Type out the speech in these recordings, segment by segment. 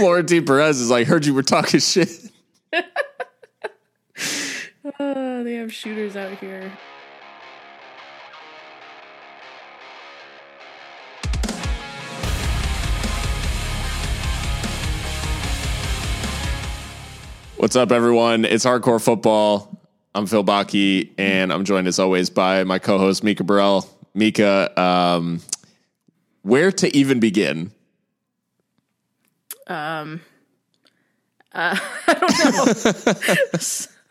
Florentino Perez is like, heard you were talking shit. Oh, they have shooters out here. What's up, everyone? It's Hardcore Football. I'm Phil Baki, and I'm joined as always by my co-host Mika Burrell. Mika, um, where to even begin? Um, uh, I don't know.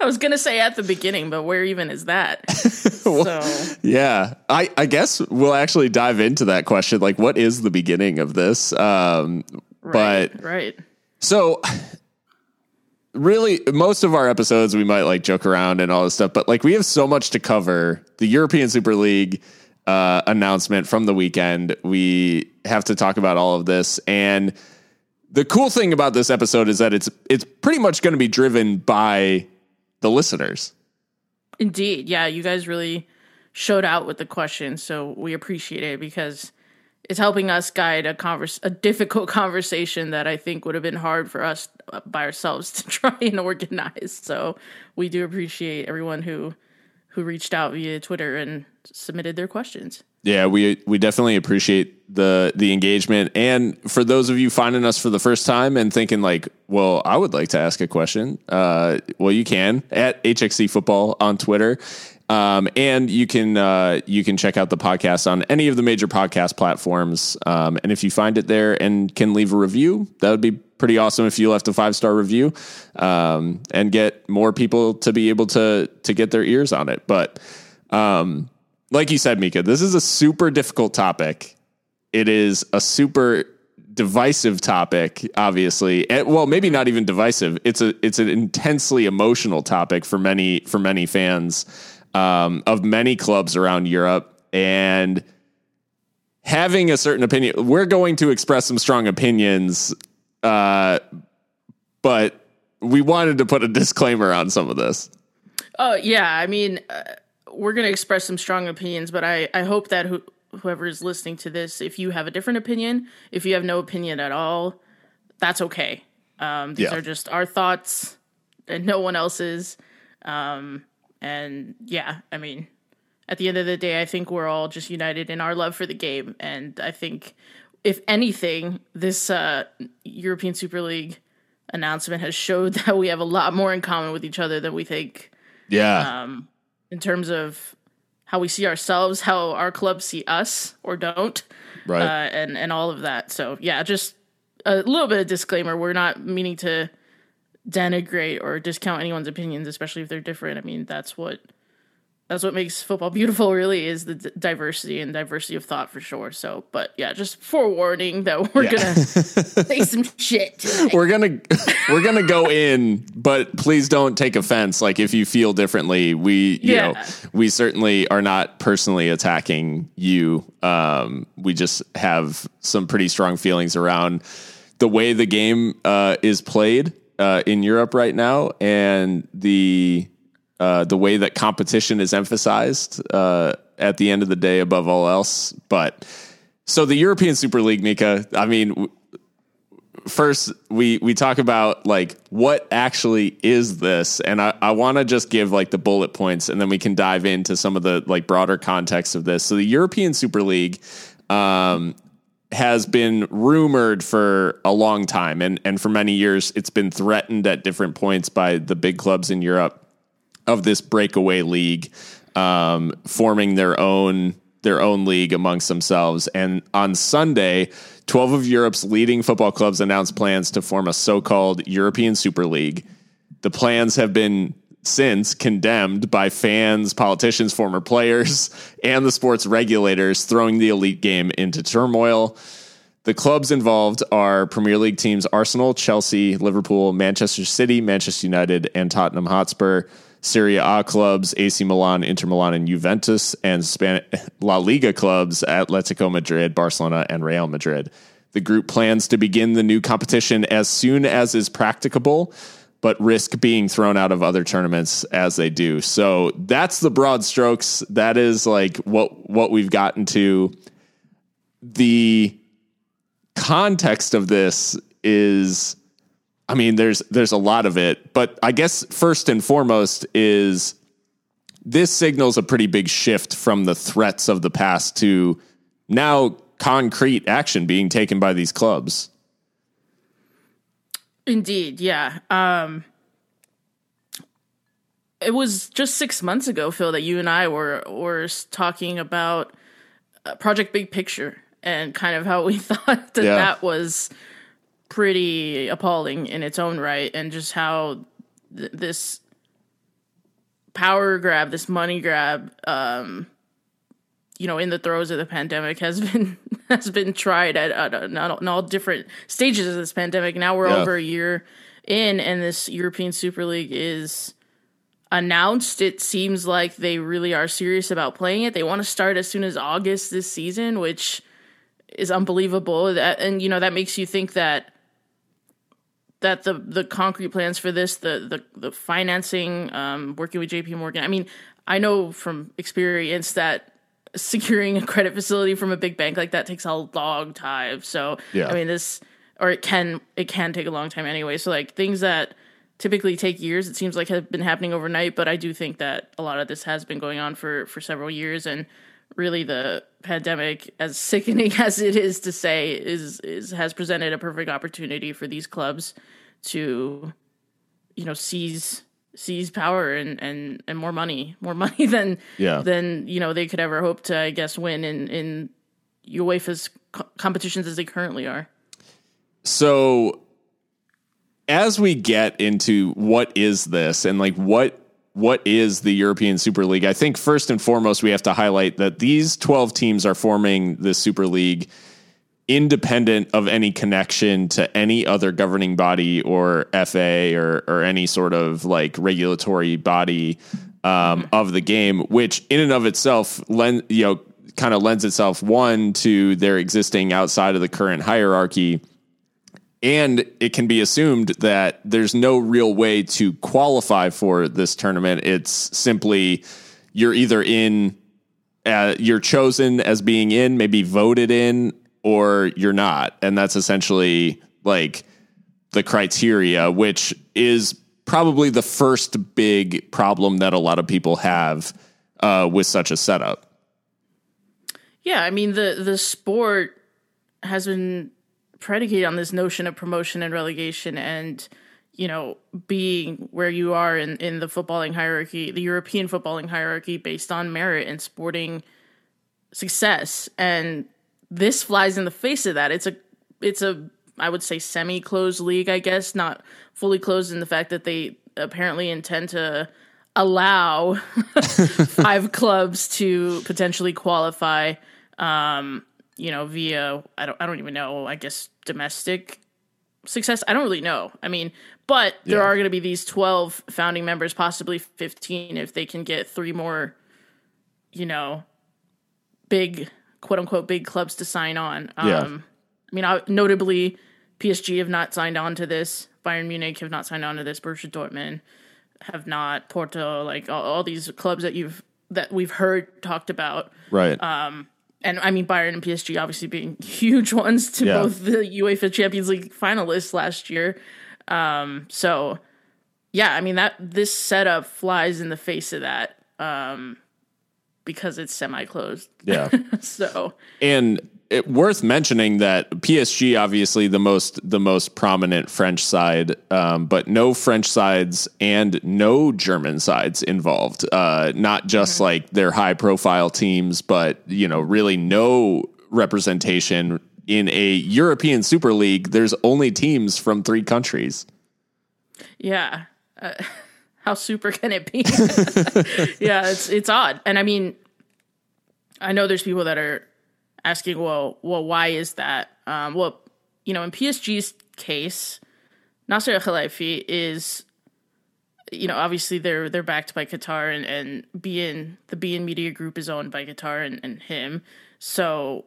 I was gonna say at the beginning, but where even is that? so Yeah, I, I guess we'll actually dive into that question. Like, what is the beginning of this? Um, right, but right. So really most of our episodes we might like joke around and all this stuff, but like we have so much to cover. The European Super League uh, announcement from the weekend. We have to talk about all of this. And the cool thing about this episode is that it's it's pretty much going to be driven by the listeners. Indeed, yeah. You guys really showed out with the questions, so we appreciate it because it's helping us guide a converse a difficult conversation that I think would have been hard for us uh, by ourselves to try and organize. So we do appreciate everyone who who reached out via Twitter and submitted their questions. Yeah, we we definitely appreciate the the engagement, and for those of you finding us for the first time and thinking like, well, I would like to ask a question. Uh, well, you can at HXC Football on Twitter, um, and you can uh, you can check out the podcast on any of the major podcast platforms. Um, and if you find it there and can leave a review, that would be pretty awesome. If you left a five star review, um, and get more people to be able to to get their ears on it, but. Um, like you said, Mika, this is a super difficult topic. It is a super divisive topic, obviously. And, well, maybe not even divisive. It's a it's an intensely emotional topic for many for many fans um, of many clubs around Europe, and having a certain opinion. We're going to express some strong opinions, uh, but we wanted to put a disclaimer on some of this. Oh yeah, I mean. Uh we're going to express some strong opinions, but I, I hope that who, whoever is listening to this, if you have a different opinion, if you have no opinion at all, that's okay. Um, these Yeah. are just our thoughts and no one else's. Um, and yeah, I mean, at the end of the day, I think we're all just united in our love for the game. And I think, if anything, this uh, European Super League announcement has showed that we have a lot more in common with each other than we think Yeah. um, in terms of how we see ourselves, how our clubs see us or don't, Right. uh, and and all of that. So yeah, just a little bit of disclaimer: we're not meaning to denigrate or discount anyone's opinions, especially if they're different. I mean, that's what that's what makes football beautiful. Really, is the d- diversity and diversity of thought for sure. So, but yeah, just forewarning that we're Yeah. gonna say some shit. tonight. we're gonna we're gonna go in, but please don't take offense. Like if you feel differently, we you Yeah. know we certainly are not personally attacking you. Um, we just have some pretty strong feelings around the way the game uh, is played uh, in Europe right now, and the uh, the way that competition is emphasized uh, at the end of the day above all else. But so the European Super League, Mika. I mean, w- first we we talk about like what actually is this and i, I want to just give like the bullet points and then we can dive into some of the like broader context of this so the european super league um has been rumored for a long time and and for many years it's been threatened at different points by the big clubs in europe of this breakaway league um, forming their own their own league amongst themselves. And on Sunday, 12 of Europe's leading football clubs announced plans to form a so-called European Super League. The plans have been since condemned by fans, politicians, former players, and the sports regulators, throwing the elite game into turmoil. The clubs involved are Premier League teams Arsenal, Chelsea, Liverpool, Manchester City, Manchester United, and Tottenham Hotspur. Serie A clubs, AC Milan, Inter Milan, and Juventus, and La Liga clubs, Atletico Madrid, Barcelona, and Real Madrid. The group plans to begin the new competition as soon as is practicable, but risk being thrown out of other tournaments as they do. So that's the broad strokes. That is like what what we've gotten to. The context of this is I mean, there's there's a lot of it, but I guess first and foremost is this signals a pretty big shift from the threats of the past to now concrete action being taken by these clubs. Indeed, yeah. Um, it was just six months ago, Phil, that you and I were were talking about uh, Project Big Picture and kind of how we thought that Yeah. that was pretty appalling in its own right, and just how th- this power grab, this money grab, um, you know, in the throes of the pandemic has been has been tried at, at, at all, all different stages of this pandemic. Now we're Yeah. over a year in, and this European Super League is announced. It seems like they really are serious about playing it. They want to start as soon as August this season, which is unbelievable. That and you know that makes you think that that the the concrete plans for this, the the the financing, um, working with J.P. Morgan. I mean, I know from experience that securing a credit facility from a big bank like that takes a long time. So Yeah. I mean this or it can it can take a long time anyway. So like things that typically take years it seems like have been happening overnight, but I do think that a lot of this has been going on for for several years and really the pandemic as sickening as it is to say is is has presented a perfect opportunity for these clubs to you know seize seize power and and and more money more money than Yeah. than you know they could ever hope to i guess win in in uefa's co- competitions as they currently are So as we get into what is this and like what what is the European Super League, I think first and foremost we have to highlight that these 12 teams are forming the Super League independent of any connection to any other governing body or FA or or any sort of like regulatory body um, of the game, which in and of itself lend you know kind of lends itself one to their existing outside of the current hierarchy and it can be assumed that there's no real way to qualify for this tournament. It's simply you're either in, uh, you're chosen as being in, maybe voted in, or you're not. And that's essentially like the criteria, which is probably the first big problem that a lot of people have uh, with such a setup. yeah i mean the the sport has been predicated on this notion of promotion and relegation and you know being where you are in in the footballing hierarchy the european footballing hierarchy based on merit and sporting success. And this flies in the face of that. It's a it's a i would say semi closed league i guess not fully closed in the fact that they apparently intend to allow five clubs to potentially qualify um you know via i don't i don't even know i guess domestic success? I don't really know. I mean but there Yeah. are going to be these 12 founding members possibly 15 if they can get three more you know big quote unquote big clubs to sign on. Um Yeah. i mean I, notably psg have not signed on to this. Bayern munich have not signed on to this. Borussia dortmund have not. Porto like all, all these clubs that you've that we've heard talked about. Right. And I mean Bayern and PSG obviously being huge ones to Yeah. both the UEFA Champions League finalists last year. Um, so yeah, I mean that this setup flies in the face of that um, because it's semi-closed. yeah. So and it, worth mentioning that PSG obviously the most the most prominent French side, um, but no French sides and no German sides involved. Uh, not just like their high profile teams, but you know really no representation in a European Super League. There's only teams from three countries. yeah, uh, how super can it be? yeah, it's it's odd, and I mean, I know there's people that are asking, well, well, why is that? Um, well, you know, in PSG's case, Nasser Al Khelaifi is, you know, obviously they're they're backed by Qatar, and and beIN the beIN Media Group is owned by Qatar and, and him, so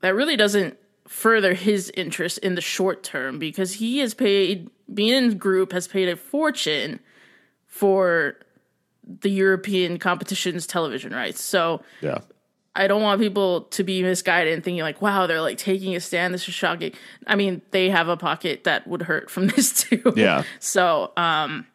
that really doesn't further his interest in the short term because he has paid beIN Group has paid a fortune for the European competition's television rights. So Yeah. I don't want people to be misguided and thinking like, wow, they're like taking a stand. This is shocking. I mean, they have a pocket that would hurt from this too. Yeah. So, um,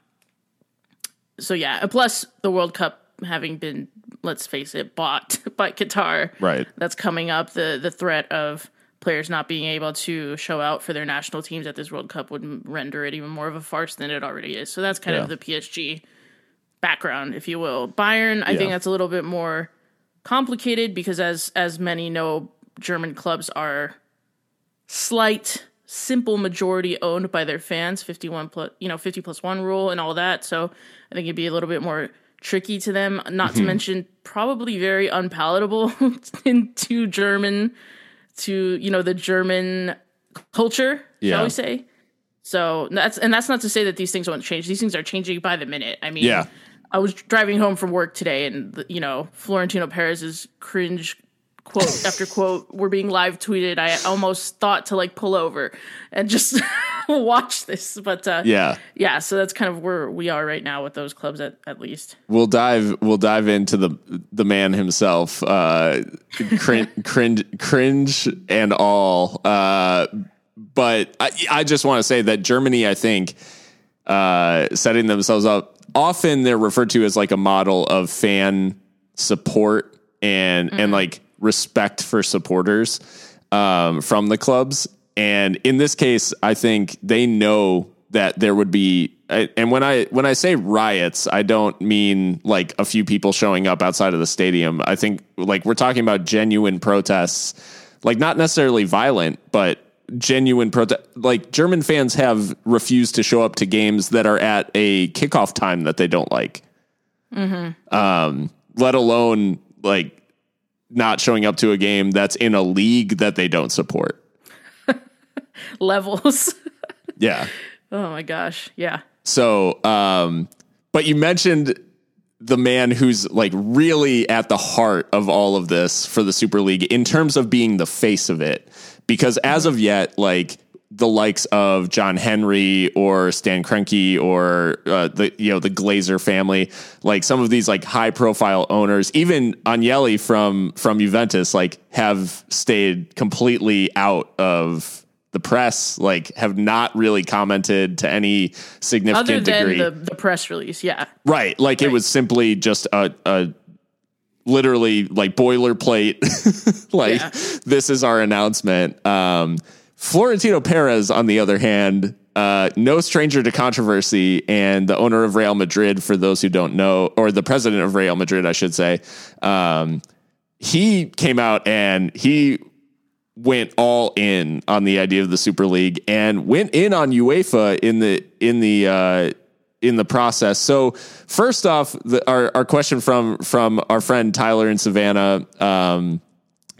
so yeah. Plus, the World Cup having been, let's face it, bought by Qatar. Right. That's coming up. The the threat of players not being able to show out for their national teams at this World Cup would render it even more of a farce than it already is. So that's kind Yeah. of the PSG background, if you will. Bayern, I Yeah. think that's a little bit more complicated because as as many know, German clubs are slight simple majority owned by their fans 51 plus you know 50 plus 1 rule and all that so i think it'd be a little bit more tricky to them not Mm-hmm. to mention probably very unpalatable into german to you know the german culture Yeah. shall we say so that's and that's not to say that these things won't change these things are changing by the minute i mean Yeah. I was driving home from work today, and the- you know Florentino Perez's cringe quote after quote were being live tweeted. I almost thought to like pull over and just watch this, but uh, Yeah. yeah. So that's kind of where we are right now with those clubs, at, at least. We'll dive. We'll dive into the the man himself, uh, cringe, cringe, cringe, and all. Uh, but I, I just want to say that Germany, I think, uh, setting themselves up. Often they're referred to as like a model of fan support and and like respect for supporters um, from the clubs. And in this case, I think they know that there would be. And when I when I say riots, I don't mean like a few people showing up outside of the stadium. I think like we're talking about genuine protests, like not necessarily violent, but genuine protest. Like German fans have refused to show up to games that are at a kickoff time that they don't like. Um, let alone like not showing up to a game that's in a league that they don't support. Levels. Yeah. oh my gosh. Yeah. So, um, but you mentioned the man who's like really at the heart of all of this for the Super League in terms of being the face of it. Because as of yet, like the likes of John Henry or Stan Kroenke or uh, the you know the Glazer family, like some of these like high profile owners, even Agnelli from from Juventus, like have stayed completely out of the press, like have not really commented to any significant Other than degree. the, the press release. Yeah. Right. Like it was simply just a, a literally like boilerplate. like Yeah. this is our announcement. Um, Florentino Perez, on the other hand, uh, no stranger to controversy and the owner of Real Madrid, for those who don't know, or the president of Real Madrid, I should say, um, he came out and he went all in on the idea of the Super League and went in on UEFA in the in the uh, in the process. So first off, the, our our question from from our friend Tyler in Savannah, um,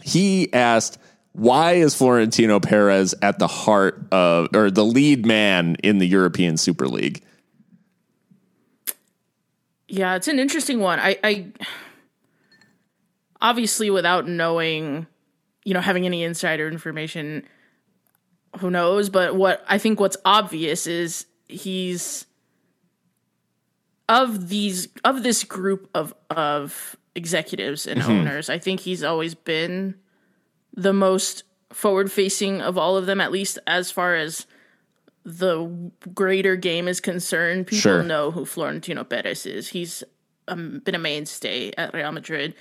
he asked. Why is Florentino Perez at the heart of, or the lead man in the European Super League? Yeah, it's an interesting one. I, I obviously without knowing, you know, having any insider information, who knows? But what I think what's obvious is he's of these of this group of of executives and owners. I think he's always been the most forward facing of all of them, at least as far as the greater game is concerned. People Sure. know who Florentino Perez is. He's um, been a mainstay at Real Madrid.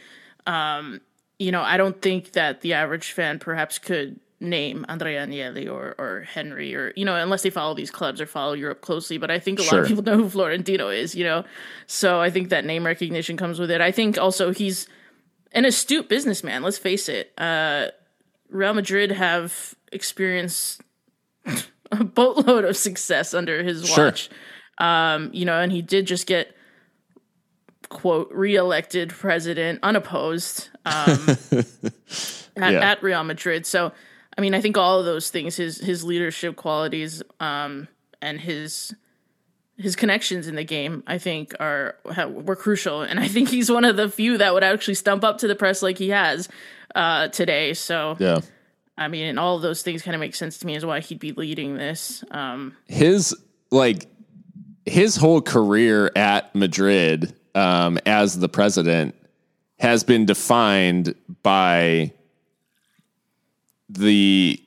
Um, you know, I don't think that the average fan perhaps could name Andrea Agnelli or, or Henry or, you know, unless they follow these clubs or follow Europe closely. But I think a lot of people know who Florentino is, you know. So I think that name recognition comes with it. I think also he's an astute businessman, let's face it. Uh, Real Madrid have experienced a boatload of success under his Sure. watch. Um, you know, and he did just get quote reelected president unopposed um, at, Yeah. at Real Madrid. So, I mean, I think all of those things, his his leadership qualities, um, and his his connections in the game, I think are were crucial. And I think he's one of the few that would actually stump up to the press like he has uh, today. So, Yeah. I mean, and all of those things kind of make sense to me as why he'd be leading this. Um, his like his whole career at Madrid um, as the president has been defined by the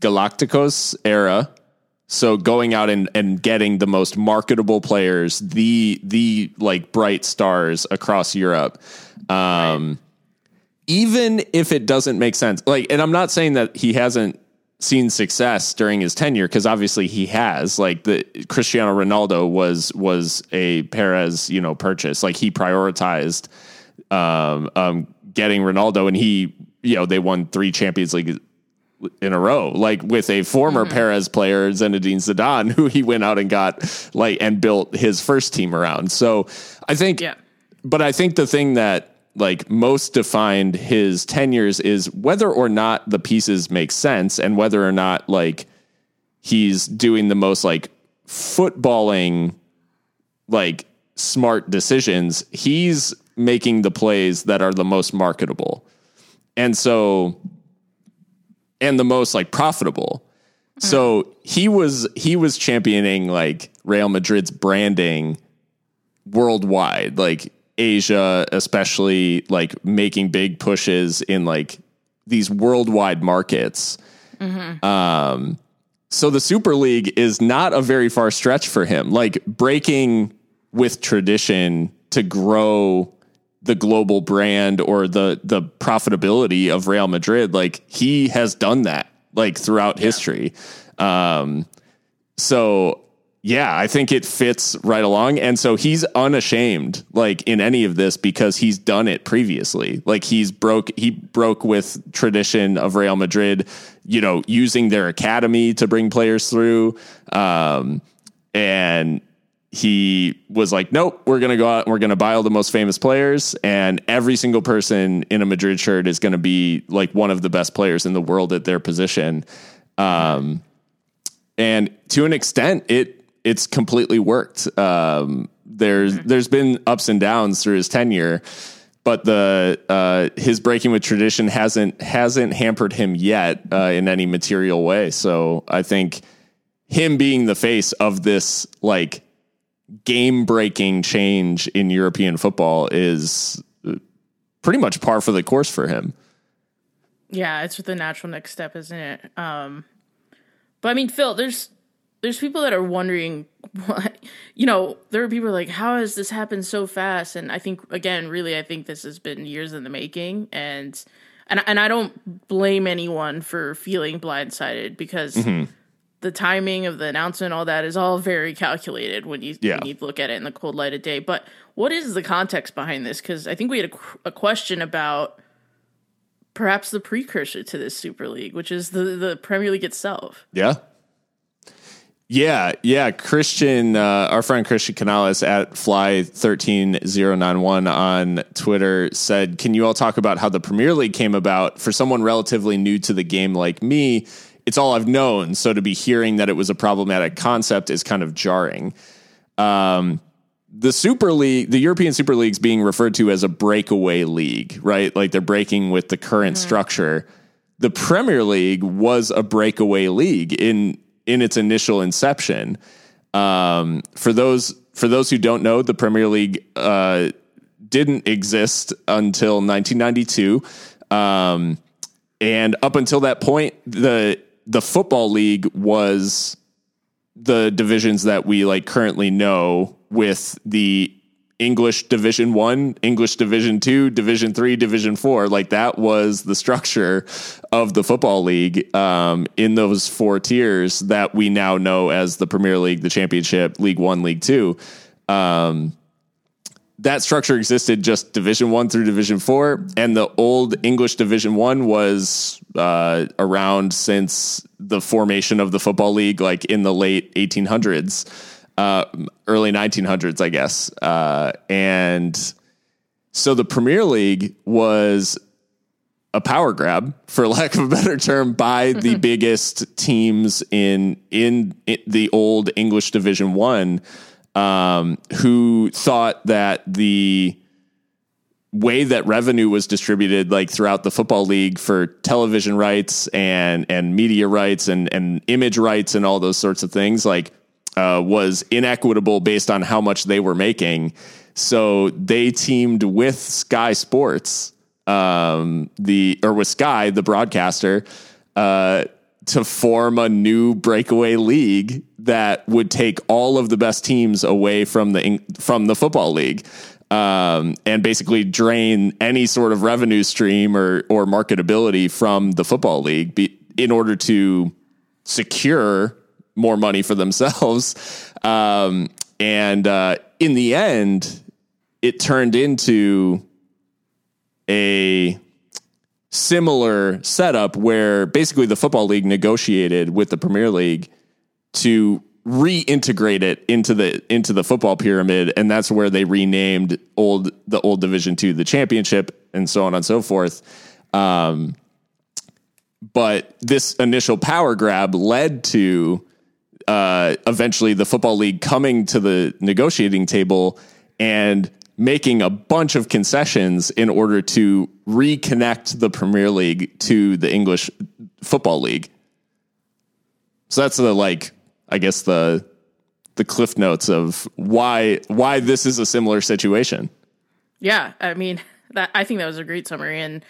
Galacticos era. So going out and, and getting the most marketable players, the the like bright stars across Europe. Um, right. even if it doesn't make sense. Like and I'm not saying that he hasn't seen success during his tenure because obviously he has like the Cristiano Ronaldo was was a Perez you know purchase like he prioritized um, um, getting Ronaldo and he you know they won three Champions League in a row like with a former mm-hmm. Perez player Zinedine Zidane who he went out and got like and built his first team around so I think yeah. but I think the thing that like most defined his tenures is whether or not the pieces make sense and whether or not like he's doing the most like footballing like smart decisions. He's making the plays that are the most marketable. And so and the most like profitable. Hmm. So he was he was championing like Real Madrid's branding worldwide. Like Asia, especially like making big pushes in like these worldwide markets. Mm-hmm. Um, so the Super League is not a very far stretch for him. Like breaking with tradition to grow the global brand or the the profitability of Real Madrid, like he has done that like throughout yeah. history. Um, so yeah, I think it fits right along. And so he's unashamed, like in any of this, because he's done it previously. Like he's broke, he broke with tradition of Real Madrid, you know, using their academy to bring players through. Um, and he was like, nope, we're going to go out and we're going to buy all the most famous players. And every single person in a Madrid shirt is going to be like one of the best players in the world at their position. Um, and to an extent, it, it's completely worked. Um, there's mm-hmm. there's been ups and downs through his tenure, but the uh, his breaking with tradition hasn't hasn't hampered him yet uh, in any material way. So I think him being the face of this like game breaking change in European football is pretty much par for the course for him. Yeah, it's the natural next step, isn't it? Um, but I mean, Phil, there's there's people that are wondering what you know there are people like how has this happened so fast? And i think again really i think this has been years in the making. And and, and i don't blame anyone for feeling blindsided because mm-hmm. the timing of the announcement all that is all very calculated when you, yeah. when you look at it in the cold light of day. But what is the context behind this? Because i think we had a, a question about perhaps the precursor to this super league which is the the premier league itself. Yeah yeah, yeah. Christian, uh, our friend Christian Canales at Fly13091 on Twitter said, Can you all talk about how the Premier League came about? For someone relatively new to the game like me, it's all I've known. So to be hearing that it was a problematic concept is kind of jarring. Um, the Super League, the European Super League is being referred to as a breakaway league, right? Like they're breaking with the current mm-hmm. structure. The Premier League was a breakaway league in in its initial inception. Um, for those for those who don't know, the Premier League uh, didn't exist until 1992, um, and up until that point, the the football league was the divisions that we like currently know with the English Division One, English Division Two, Division Three, Division Four. Like that was the structure of the football league um, in those four tiers that we now know as the Premier League, the Championship, League One, League Two. Um, that structure existed just Division One through Division Four, and the old English Division One was uh, around since the formation of the football league, like in the late 1800s uh, early 1900s, I guess. Uh, and so the Premier League was a power grab, for lack of a better term, by the biggest teams in, in, in the old English Division One, um, who thought that the way that revenue was distributed like throughout the football league for television rights and and media rights and and image rights and all those sorts of things like uh, was inequitable based on how much they were making, So they teamed with Sky Sports, um, the or with Sky, the broadcaster, uh, to form a new breakaway league that would take all of the best teams away from the from the football league. Um, and basically drain any sort of revenue stream or or marketability from the football league be, in order to secure more money for themselves. Um, and uh, in the end, it turned into a similar setup where basically the football league negotiated with the Premier League to reintegrate it into the into the football pyramid and that's where they renamed old the old division 2 the championship and so on and so forth um, but this initial power grab led to uh, eventually the football league coming to the negotiating table and making a bunch of concessions in order to reconnect the Premier League to the English Football League. So that's the like I guess the the cliff notes of why why this is a similar situation. Yeah, I mean that I think that was a great summary and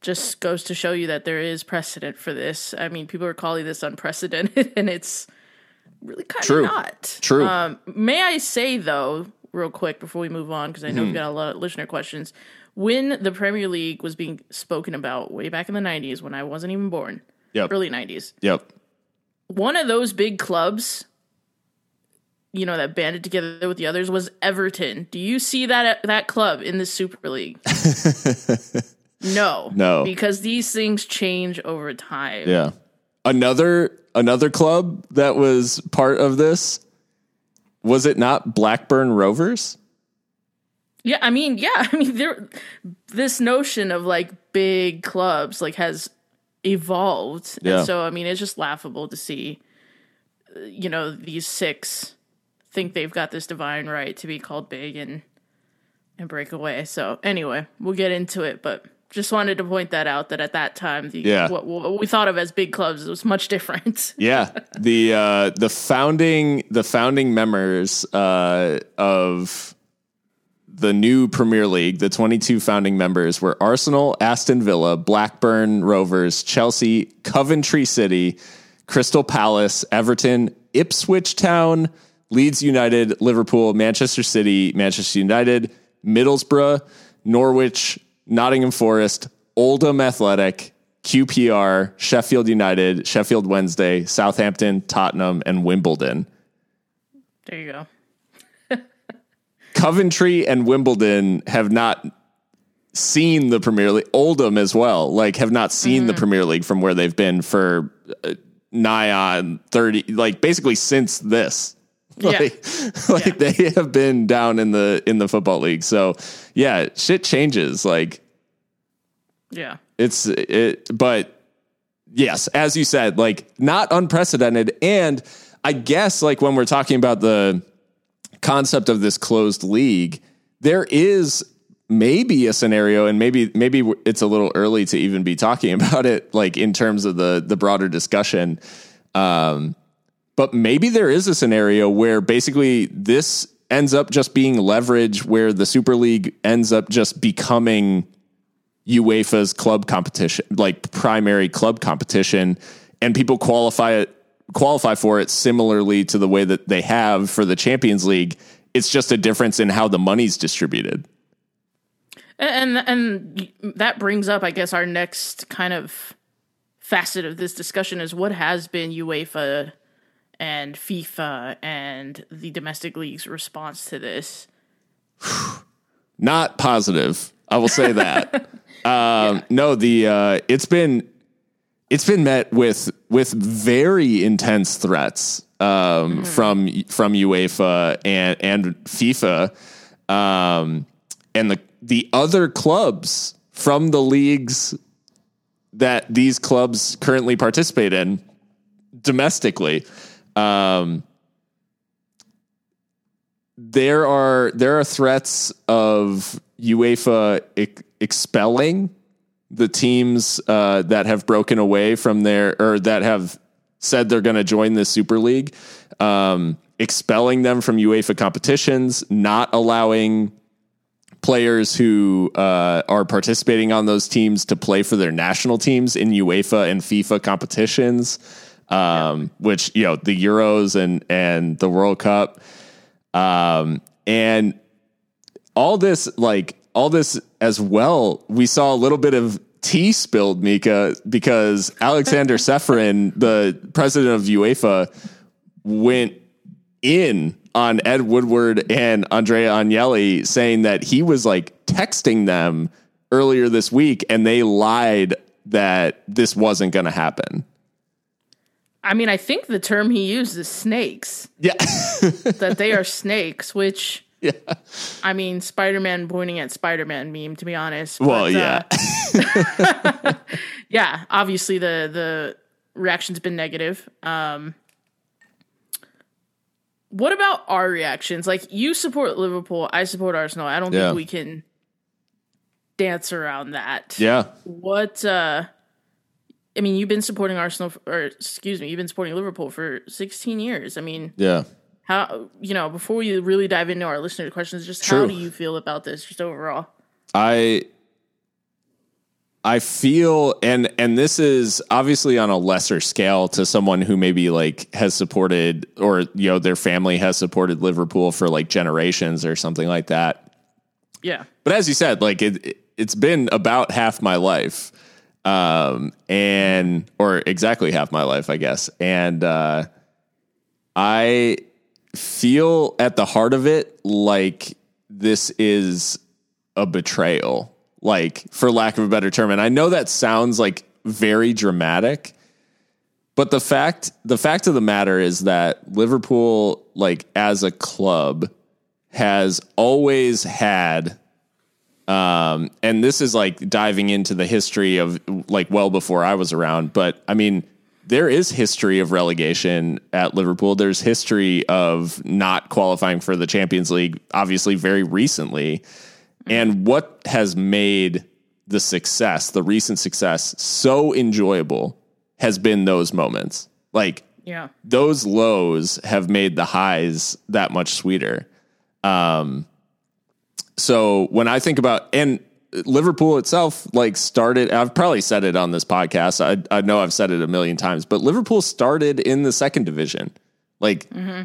just goes to show you that there is precedent for this. I mean, people are calling this unprecedented and it's really kind of not. True. Um, may I say though, real quick before we move on, because I know we've got a lot of listener questions. When the Premier League was being spoken about way back in the '90s, when I wasn't even born, Yep. early '90s, Yep. one of those big clubs, you know, that banded together with the others was Everton. Do you see that that club in the Super League? no, No. because these things change over time. Yeah. Another another club that was part of this was it not Blackburn Rovers? Yeah, I mean, yeah, I mean, there. This notion of like big clubs like has evolved, Yeah. and so I mean, it's just laughable to see, uh, you know, these six think they've got this divine right to be called big and and break away. So anyway, we'll get into it, but just wanted to point that out that at that time, the Yeah. what, what we thought of as big clubs was much different. Yeah. the uh the founding the founding members uh of the new Premier League, the 22 founding members were Arsenal, Aston Villa, Blackburn Rovers, Chelsea, Coventry City, Crystal Palace, Everton, Ipswich Town, Leeds United, Liverpool, Manchester City, Manchester United, Middlesbrough, Norwich, Nottingham Forest, Oldham Athletic, QPR, Sheffield United, Sheffield Wednesday, Southampton, Tottenham, and Wimbledon. There you go. Coventry and Wimbledon have not seen the Premier League. Oldham as well, like have not seen the Premier League from where they've been for uh, nigh on thirty, like basically since this. Yeah. Like, like they have been down in the in the football league. So yeah, shit changes. Like Yeah. it's it, but yes, as you said, like not unprecedented. And I guess like when we're talking about the concept of this closed league, there is maybe a scenario, and maybe maybe it's a little early to even be talking about it, like in terms of the the broader discussion. Um, but maybe there is a scenario where basically this ends up just being leverage, where the Super League ends up just becoming UEFA's club competition, like primary club competition, and people qualify it qualify for it similarly to the way that they have for the Champions League. It's just a difference in how the money's distributed. And and that brings up, I guess, our next kind of facet of this discussion is what has been UEFA and FIFA and the domestic league's response to this. Not positive. I will say that. um, No, the uh, it's been it's been met with with very intense threats um, from from UEFA and and FIFA um, and the the other clubs from the leagues that these clubs currently participate in domestically. Um, there are there are threats of UEFA ex- expelling the teams uh, that have broken away from their or that have said they're going to join the Super League. Um, expelling them from UEFA competitions, not allowing players who uh, are participating on those teams to play for their national teams in UEFA and FIFA competitions, um, yeah. which you know the Euros and and the World Cup, um, and all this like all this as well. We saw a little bit of tea spilled, Mika, because Alexander Seferin, the president of UEFA, went in on Ed Woodward and Andrea Agnelli saying that he was like texting them earlier this week and they lied that this wasn't going to happen. I mean, I think the term he used is snakes. Yeah. that they are snakes, which yeah. I mean, Spider Man pointing at Spider Man meme, to be honest. Well, but, yeah. Uh, yeah, obviously the the reaction's been negative. Um, what about our reactions? Like you support Liverpool, I support Arsenal. I don't yeah. think we can dance around that. Yeah. What uh I mean, you've been supporting Arsenal for, or excuse me, you've been supporting Liverpool for 16 years. I mean, yeah. How you know, before we really dive into our listener questions, just True. how do you feel about this just overall? I I feel and and this is obviously on a lesser scale to someone who maybe like has supported or you know their family has supported Liverpool for like generations or something like that. Yeah. But as you said, like it it's been about half my life. Um and or exactly half my life, I guess. And uh I feel at the heart of it like this is a betrayal like for lack of a better term. And I know that sounds like very dramatic, but the fact the fact of the matter is that Liverpool, like as a club, has always had um, and this is like diving into the history of like well before I was around, but I mean, there is history of relegation at Liverpool. There's history of not qualifying for the Champions League, obviously, very recently. And what has made the success, the recent success, so enjoyable has been those moments. Like, yeah, those lows have made the highs that much sweeter. Um, so when I think about and Liverpool itself, like started, I've probably said it on this podcast. I, I know I've said it a million times, but Liverpool started in the second division. Like, mm-hmm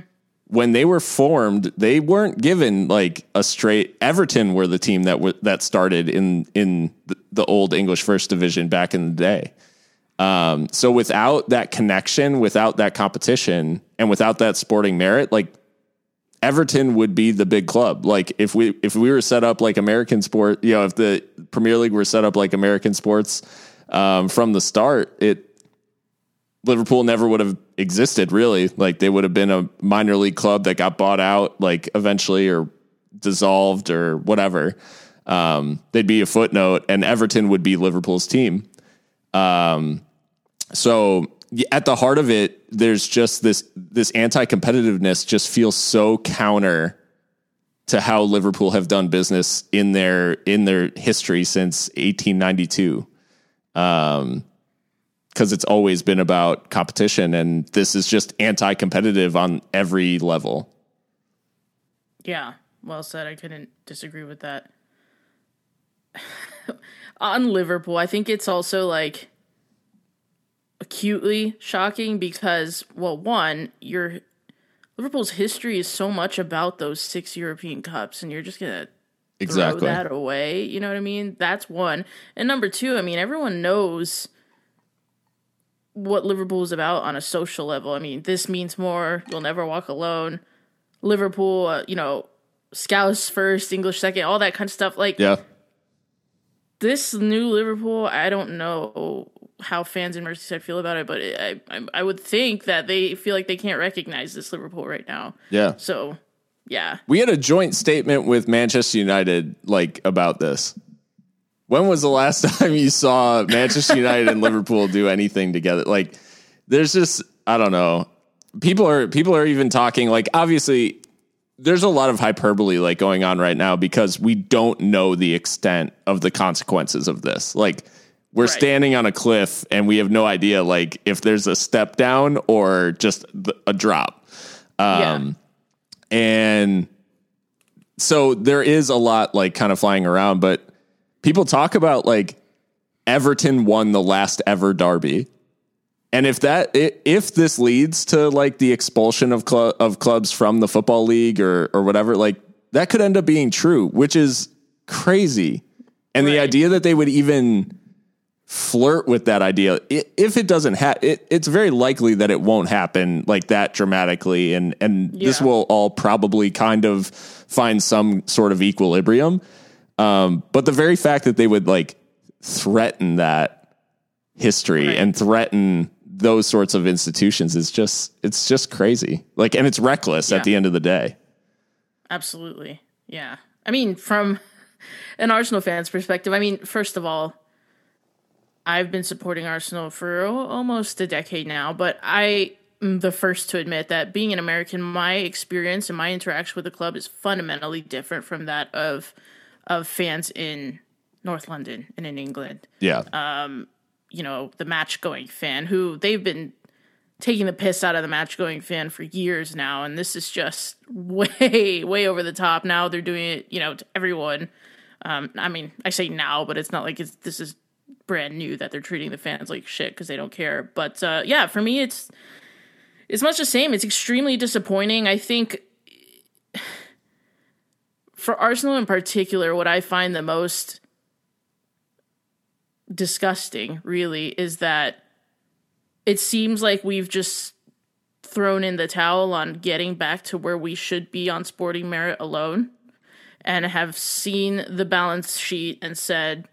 when they were formed, they weren't given like a straight. Everton were the team that w- that started in in the, the, old English First Division back in the day. Um, so without that connection, without that competition, and without that sporting merit, like Everton would be the big club. Like if we if we were set up like American sport, you know, if the Premier League were set up like American sports um, from the start, it Liverpool never would have existed really. Like they would have been a minor league club that got bought out like eventually or dissolved or whatever. Um, they'd be a footnote and Everton would be Liverpool's team. Um, so at the heart of it, there's just this, this anti-competitiveness just feels so counter to how Liverpool have done business in their, in their history since 1892. Um, because it's always been about competition and this is just anti-competitive on every level. Yeah, well said. I couldn't disagree with that. on Liverpool, I think it's also like acutely shocking because well, one, your Liverpool's history is so much about those six European Cups and you're just to exactly. throw that away, you know what I mean? That's one. And number 2, I mean, everyone knows what Liverpool is about on a social level. I mean, this means more. You'll never walk alone. Liverpool, uh, you know, Scouse first, English second, all that kind of stuff. Like, yeah, this new Liverpool, I don't know how fans in Merseyside feel about it, but it, I, I I would think that they feel like they can't recognize this Liverpool right now. Yeah. So, yeah, we had a joint statement with Manchester United like about this. When was the last time you saw Manchester United and Liverpool do anything together? Like, there's just I don't know. People are people are even talking like obviously there's a lot of hyperbole like going on right now because we don't know the extent of the consequences of this. Like we're right. standing on a cliff and we have no idea like if there's a step down or just a drop. Um, yeah. and so there is a lot like kind of flying around, but people talk about like Everton won the last ever derby. And if that if this leads to like the expulsion of cl- of clubs from the football league or or whatever, like that could end up being true, which is crazy. And right. the idea that they would even flirt with that idea if it doesn't happen it, it's very likely that it won't happen like that dramatically and and yeah. this will all probably kind of find some sort of equilibrium um, but the very fact that they would like threaten that history right. and threaten those sorts of institutions is just it's just crazy like and it's reckless yeah. at the end of the day absolutely yeah i mean from an arsenal fan's perspective i mean first of all I've been supporting Arsenal for almost a decade now, but I am the first to admit that being an American, my experience and my interaction with the club is fundamentally different from that of of fans in North London and in England. Yeah. Um, you know, the match going fan who they've been taking the piss out of the match going fan for years now, and this is just way, way over the top. Now they're doing it, you know, to everyone. Um, I mean, I say now, but it's not like it's this is brand new that they're treating the fans like shit because they don't care. But uh, yeah, for me, it's it's much the same. It's extremely disappointing. I think for Arsenal in particular, what I find the most disgusting, really, is that it seems like we've just thrown in the towel on getting back to where we should be on sporting merit alone and have seen the balance sheet and said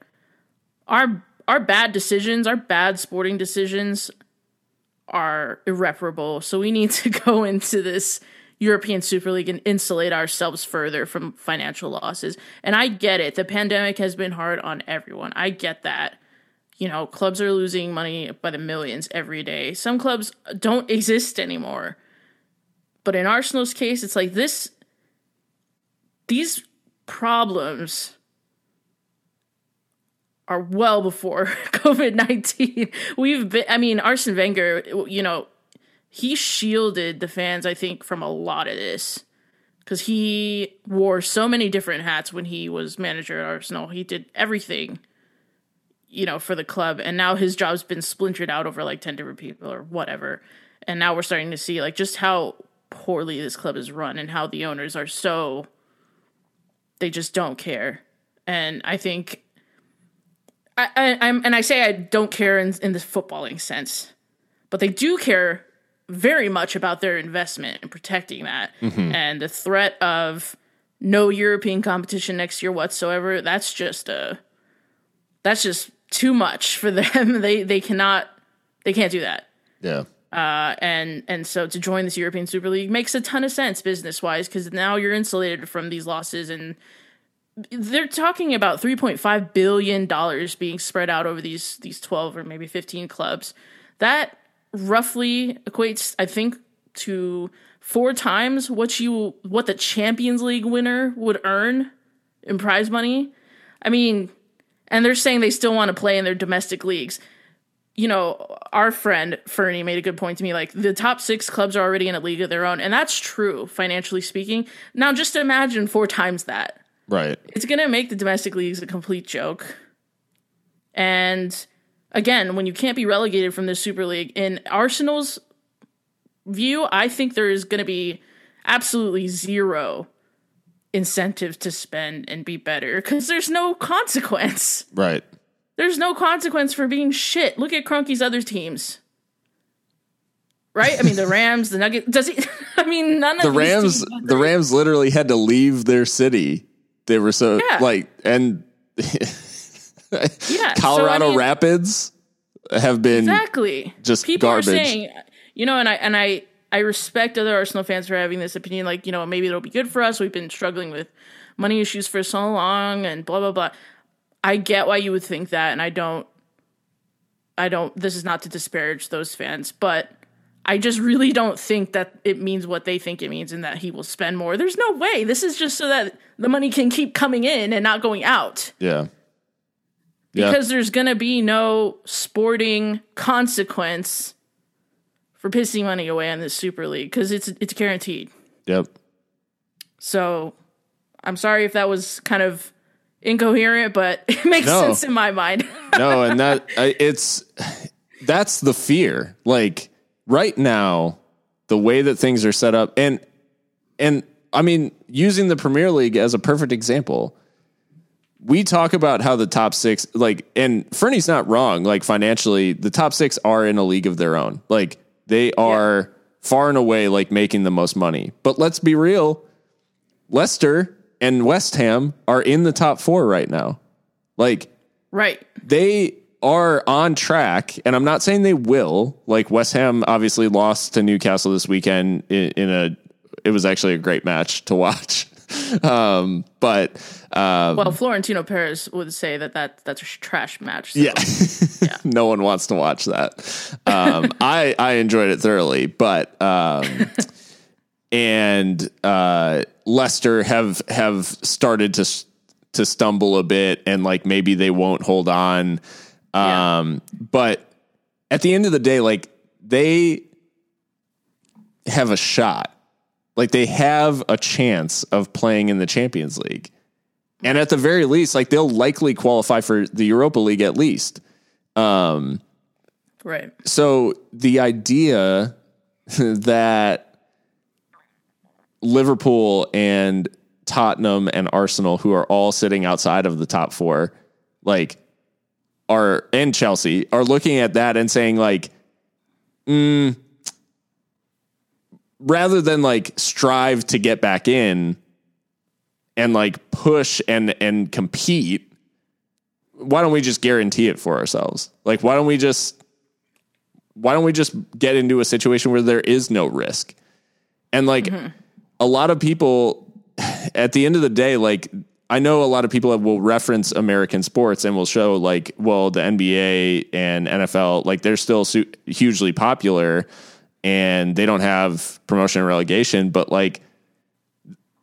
our our bad decisions, our bad sporting decisions are irreparable. So we need to go into this European Super League and insulate ourselves further from financial losses. And I get it. The pandemic has been hard on everyone. I get that. You know, clubs are losing money by the millions every day. Some clubs don't exist anymore. But in Arsenal's case, it's like this these problems are well before COVID 19. We've been, I mean, Arsene Wenger, you know, he shielded the fans, I think, from a lot of this because he wore so many different hats when he was manager at Arsenal. He did everything, you know, for the club. And now his job's been splintered out over like 10 different people or whatever. And now we're starting to see like just how poorly this club is run and how the owners are so, they just don't care. And I think I, am and I say I don't care in, in the footballing sense, but they do care very much about their investment and protecting that. Mm-hmm. And the threat of no European competition next year whatsoever, that's just a that's just too much for them. they they cannot they can't do that. Yeah. Uh, and and so to join this European Super League makes a ton of sense business wise because now you're insulated from these losses and they're talking about 3.5 billion dollars being spread out over these these 12 or maybe 15 clubs. That roughly equates i think to four times what you what the champions league winner would earn in prize money. I mean and they're saying they still want to play in their domestic leagues. You know our friend fernie made a good point to me like the top six clubs are already in a league of their own and that's true financially speaking. Now just imagine four times that Right. It's going to make the domestic leagues a complete joke. And again, when you can't be relegated from the Super League, in Arsenal's view, I think there is going to be absolutely zero incentive to spend and be better because there's no consequence. Right. There's no consequence for being shit. Look at Kroenke's other teams. Right? I mean, the Rams, the Nuggets. Does he? I mean, none of the Rams. The Rams literally had to leave their city they were so yeah. like and yeah, Colorado so, I mean, Rapids have been exactly just people garbage. are saying, you know, and I and I I respect other Arsenal fans for having this opinion. Like, you know, maybe it'll be good for us. We've been struggling with money issues for so long, and blah blah blah. I get why you would think that, and I don't. I don't. This is not to disparage those fans, but I just really don't think that it means what they think it means and that he will spend more. There's no way. This is just so that the money can keep coming in and not going out. Yeah. yeah. Because there's going to be no sporting consequence for pissing money away on this Super League because it's it's guaranteed. Yep. So I'm sorry if that was kind of incoherent, but it makes No. sense in my mind. no, and that I- it's that's the fear. Like right now, the way that things are set up, and and I mean, using the Premier League as a perfect example, we talk about how the top six, like, and Fernie's not wrong. Like financially, the top six are in a league of their own. Like they are far and away like making the most money. But let's be real, Leicester and West Ham are in the top four right now. Like right. they are on track, and I'm not saying they will. Like West Ham obviously lost to Newcastle this weekend in, in a. It was actually a great match to watch, um, but um, Well, Florentino Perez would say that, that that's a trash match. So. yeah, no one wants to watch that. Um, I I enjoyed it thoroughly, but um, and uh, Leicester have have started to to stumble a bit, and like maybe they won't hold on. Yeah. Um, but at the end of the day, like they have a shot, like they have a chance of playing in the Champions League. And at the very least, like they'll likely qualify for the Europa League at least. Right. So the idea that Liverpool and Tottenham and Arsenal, who are all sitting outside of the top four, like are and Chelsea are looking at that and saying like, mm, rather than like strive to get back in and like push and and compete, why don't we just guarantee it for ourselves? Like, why don't we just why don't we just get into a situation where there is no risk? And like a lot of people at the end of the day, like I know a lot of people will reference American sports and will show like, well, the NBA and NFL, like they're still su- hugely popular and they don't have promotion and relegation, but like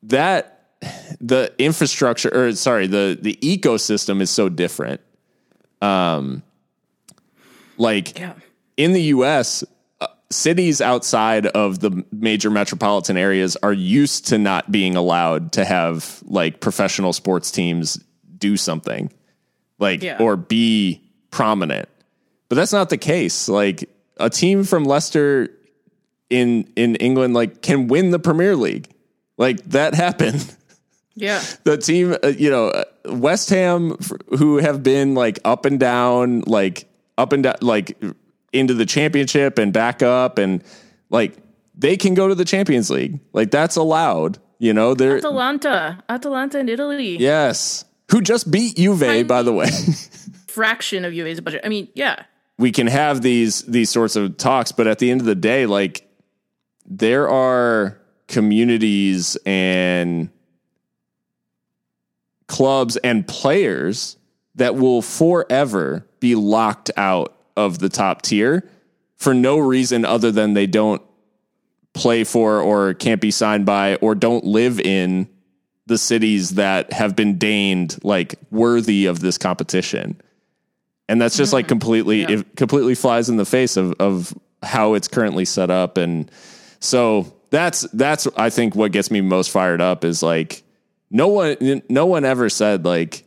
that the infrastructure or sorry, the the ecosystem is so different. Um like Yeah. in the US, uh, cities outside of the major metropolitan areas are used to not being allowed to have like professional sports teams do something like Yeah. or be prominent. But that's not the case. Like a team from Leicester in in England like can win the Premier League. Like that happened Yeah. the team, uh, you know, uh, West Ham, who have been like up and down, like up and down, like into the championship and back up, and like they can go to the Champions League. Like that's allowed. You know, they're Atalanta. Atalanta in Italy. yes, who just beat Juve, by the way. Fraction of Juve's budget. I mean, yeah. we can have these these sorts of talks, but at the end of the day, like there are communities and clubs and players that will forever be locked out of the top tier for no reason other than they don't play for or can't be signed by or don't live in the cities that have been deigned like worthy of this competition and that's just like completely Mm-hmm. Yeah. it completely flies in the face of of how it's currently set up and so that's that's I think what gets me most fired up is like no one no one ever said like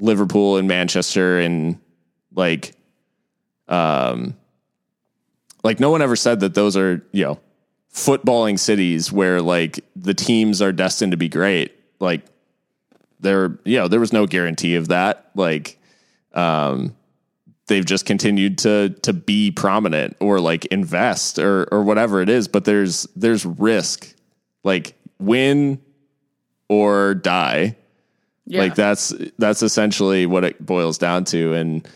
Liverpool and Manchester and like um like no one ever said that those are you know footballing cities where like the teams are destined to be great. Like there you know there was no guarantee of that. Like um they've just continued to to be prominent or like invest or or whatever it is but there's there's risk. Like win or die. Yeah. like that's that's essentially what it boils down to. And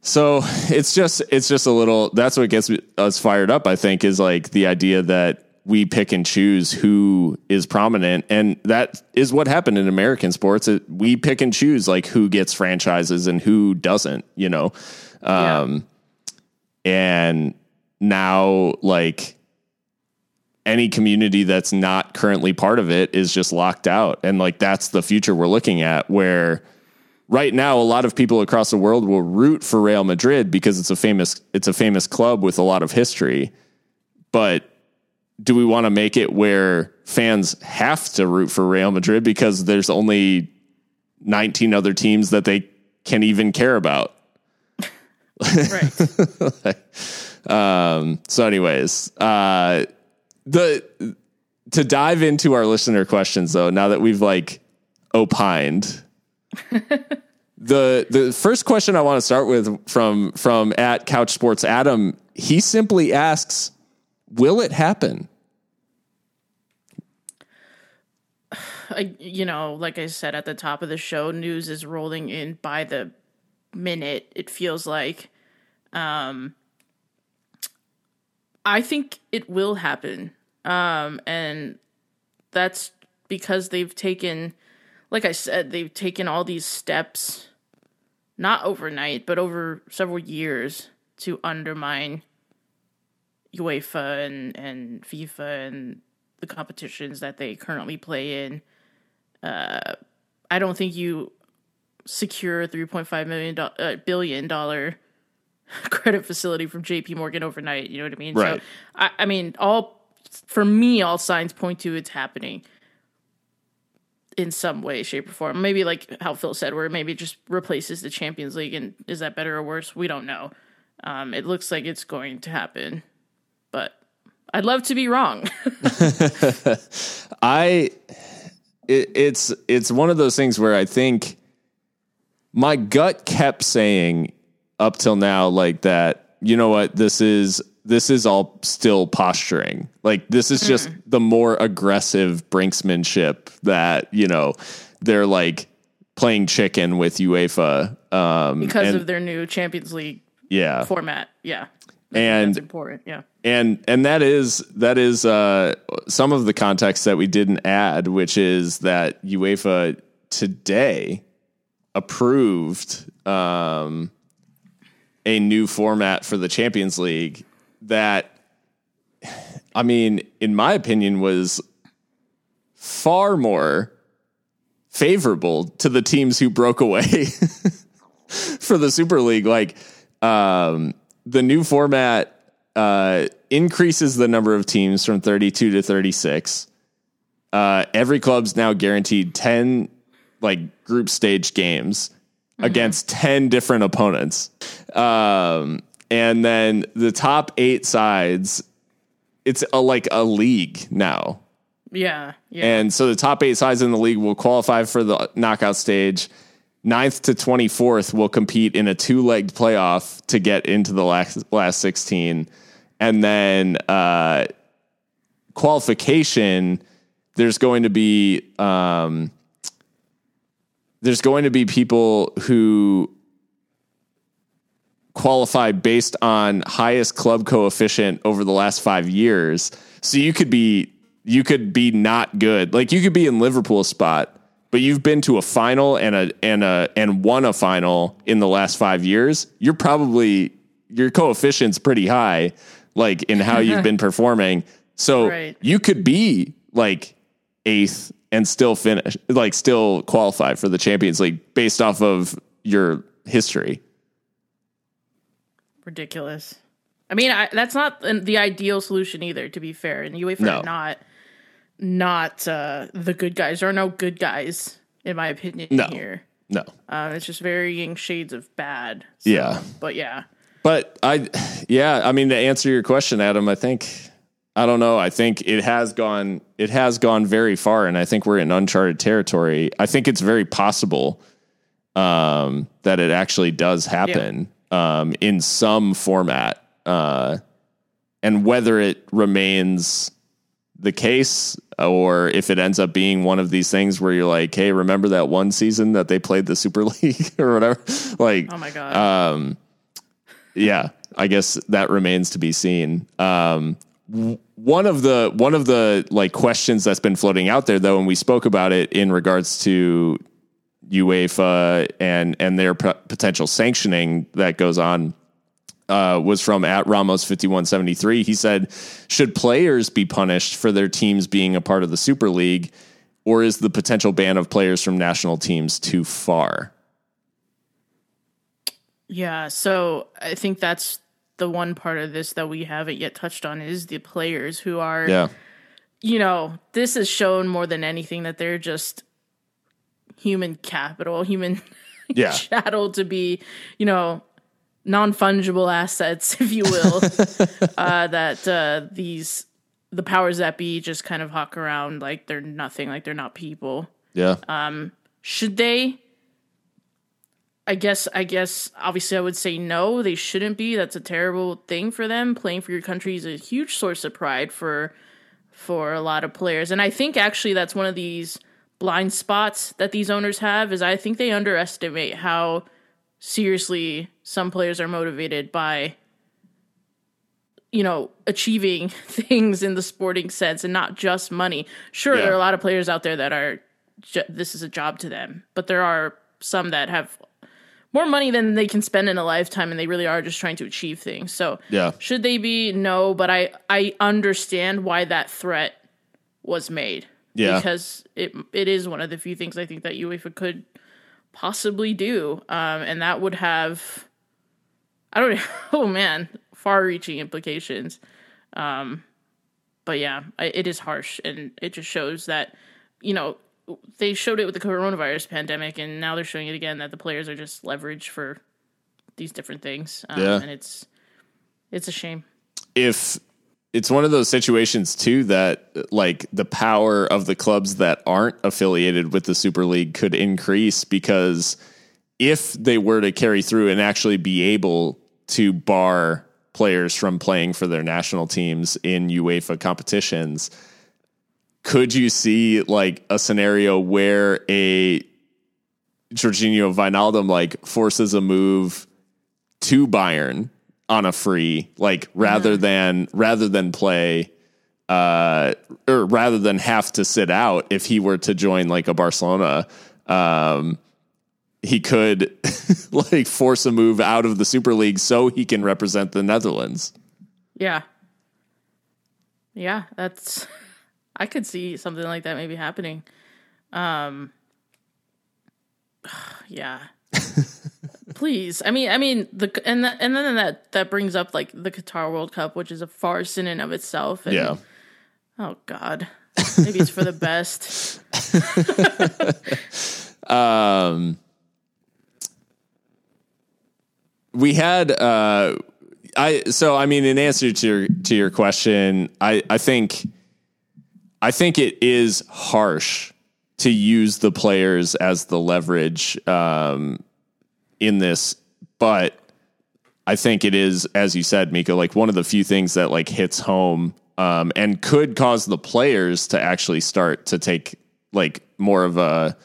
so it's just it's just a little that's what gets us fired up i think is like the idea that we pick and choose who is prominent. And that is what happened in american sports. It, we pick and choose like who gets franchises and who doesn't you know? Yeah. um and now like any community that's not currently part of it is just locked out. And like that's the future we're looking at where right now a lot of people across the world will root for Real Madrid because it's a famous it's a famous club with a lot of history but do we want to make it where fans have to root for Real Madrid because there's only 19 other teams that they can even care about? Right. um, so, anyways, uh, the to dive into our listener questions though, now that we've like opined. the the first question I want to start with from from at Couch Sports Adam, he simply asks, "Will it happen?" I, you know, like I said at the top of the show, news is rolling in by the minute. It feels like, um, I think it will happen, um, and that's because they've taken, like I said, they've taken all these steps, not overnight, but over several years to undermine UEFA and and FIFA and the competitions that they currently play in. Uh, I don't think you secure a three point five million uh, billion dollar credit facility from J.P. Morgan overnight. You know what I mean? Right. So I, I mean, all for me, all signs point to it's happening in some way, shape, or form. Maybe like how Phil said, where maybe just replaces the Champions League, and is that better or worse? We don't know. Um, it looks like it's going to happen, but I'd love to be wrong. I it, it's it's one of those things where I think my gut kept saying up till now like that you know what this is this is all still posturing like this is just the more aggressive brinksmanship that you know they're like playing chicken with UEFA um because and- of their new Champions League yeah format. Yeah. and That's important. Yeah. and and that is that is uh, some of the context that we didn't add, which is that UEFA today approved um, a new format for the Champions League that, I mean, in my opinion, was far more favorable to the teams who broke away for the Super League. Like um, the new format uh, increases the number of teams from 32 to 36. Uh, every club's now guaranteed 10 like group stage games against 10 different opponents. Um, and then the top eight sides, it's a, like a league now. Yeah. Yeah. And so the top eight sides in the league will qualify for the knockout stage. Ninth to 24th will compete in a two legged playoff to get into the last, last 16. And then uh, qualification, there's going to be. Um, there's going to be people who qualify based on highest club coefficient over the last five years. So you could be you could be not good. Like you could be in Liverpool spot, but you've been to a final and a and a and won a final in the last five years. You're probably your coefficient's pretty high, like in how you've been performing. So Right. you could be like eighth and still finish, like still qualify for the Champions League based off of your history. Ridiculous. I mean, I, that's not the ideal solution either. To be fair, and UEFA No. are not not uh, the good guys. There are no good guys, in my opinion. No. Here, No. uh, it's just varying shades of bad. So, Yeah. but yeah, But I, yeah, I mean, to answer your question, Adam, I think, I don't know. I think it has gone, it has gone very far, and I think we're in uncharted territory. I think it's very possible um, that it actually does happen um, in some format, uh, and whether it remains the case or if it ends up being one of these things where you're like, hey, remember that one season that they played the Super League or whatever? Like, oh my god, um, yeah, I guess that remains to be seen. Um, one of the one of the like questions that's been floating out there though, and we spoke about it in regards to UEFA and and their p- potential sanctioning that goes on. Uh, was from at Ramos fifty one seventy three. He said, "Should players be punished for their teams being a part of the Super League, or is the potential ban of players from national teams too far?" yeah. So I think that's the one part of this that we haven't yet touched on is the players who are Yeah. you know, this has shown more than anything that they're just human capital, human Yeah. chattel to be, you know, non fungible assets, if you will. uh, that uh, these the powers that be just kind of hawk around like they're nothing, like they're not people. Yeah. Um, Should they? I guess I guess obviously I would say no, they shouldn't be. That's a terrible thing for them. Playing for your country is a huge source of pride for for a lot of players. And I think actually that's one of these blind spots that these owners have is I think they underestimate how seriously some players are motivated by you know achieving things in the sporting sense and not just money. Sure, Yeah. there are a lot of players out there that are this is a job to them, but there are some that have more money than they can spend in a lifetime and they really are just trying to achieve things. So Yeah. should they be? No, but I I understand why that threat was made. Yeah. because it it is one of the few things I think that UEFA could possibly do, um, and that would have I don't know. Oh man, far-reaching implications. Um, but yeah, it is harsh, and it just shows that you know they showed it with the coronavirus pandemic, and now they're showing it again that the players are just leverage for these different things. Um, Yeah. and it's it's a shame. if it's one of those situations too that like the power of the clubs that aren't affiliated with the Super League could increase because if they were to carry through and actually be able to bar players from playing for their national teams in UEFA competitions, could you see like a scenario where a Georginio Wijnaldum like forces a move to Bayern on a free, like rather than rather than play uh or rather than have to sit out if he were to join like a Barcelona um he could like force a move out of the Super League so he can represent the Netherlands. Yeah. Yeah, that's I could see something like that maybe happening. Um yeah. Please. I mean I mean the and that, and then that that brings up like the Qatar World Cup which is a farce in and of itself and Yeah. oh god. Maybe it's for the best. Um we had uh I so I mean in answer to your to your question, I I think I think it is harsh to use the players as the leverage um in this, but I think it is, as you said, Mika, like one of the few things that like hits home um, and could cause the players to actually start to take like more of a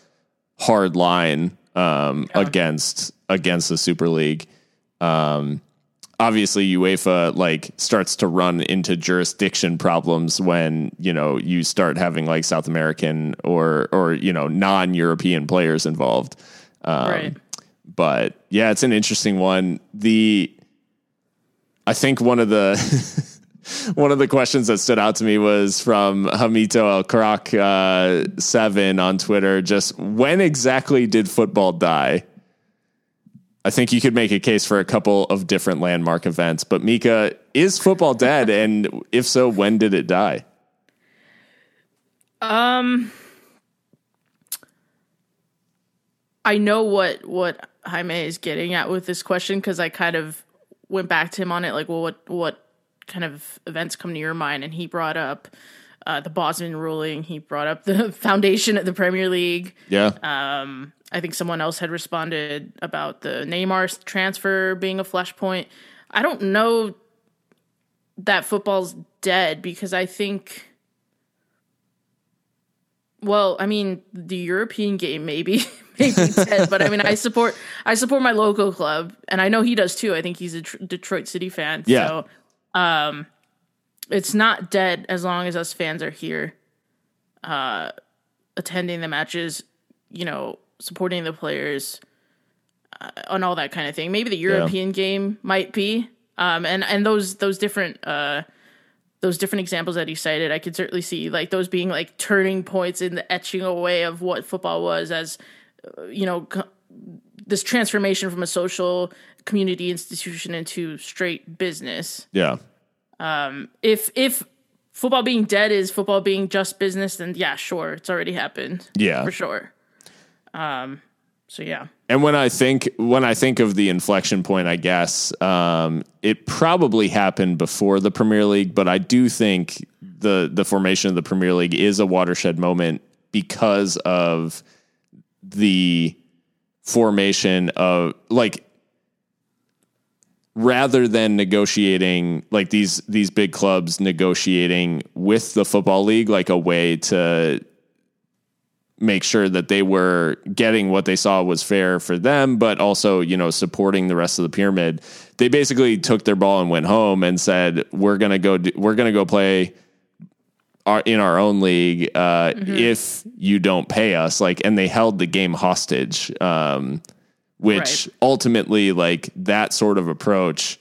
hard line um, against against the Super League. Um, obviously, UEFA like starts to run into jurisdiction problems when you know you start having like South American or or you know non European players involved. Um, right. But yeah, it's an interesting one. The I think one of the one of the questions that stood out to me was from Hamito El Karak uh, seven on Twitter. Just when exactly did football die? I think you could make a case for a couple of different landmark events, but Mika, is football dead? And if so, when did it die? Um I know what what Jaime is getting at with this question because I kind of went back to him on it, like, well, what what kind of events come to your mind? And he brought up uh, the Bosman ruling. He brought up the foundation of the Premier League. Yeah, Um, I think someone else had responded about the Neymar transfer being a flashpoint. I don't know that football's dead because I think. Well, I mean, the European game maybe maybe dead, but I mean, I support I support my local club, and I know he does too. I think he's a tr- Detroit City fan. Yeah. So, um, it's not dead as long as us fans are here, uh, attending the matches. You know, supporting the players, uh, on all that kind of thing. Maybe the European game might be, um, and and those those different uh those different examples that he cited, I could certainly see like those being like turning points in the etching away of what football was as you know co- this transformation from a social community institution into straight business. Yeah. If if football being dead is football being just business, then yeah, sure, it's already happened. Yeah. for sure. Um, so yeah, And when I think when I think of the inflection point, I guess um, it probably happened before the Premier League, but I do think the the formation of the Premier League is a watershed moment because of the formation of like rather than negotiating like these these big clubs negotiating with the football league like a way to make sure that they were getting what they saw was fair for them, but also, you know, supporting the rest of the pyramid. They basically took their ball and went home and said, "We're gonna go. Do, we're gonna go play our in our own league uh, if you don't pay us." Like, and they held the game hostage, um, which Right. ultimately, like that sort of approach,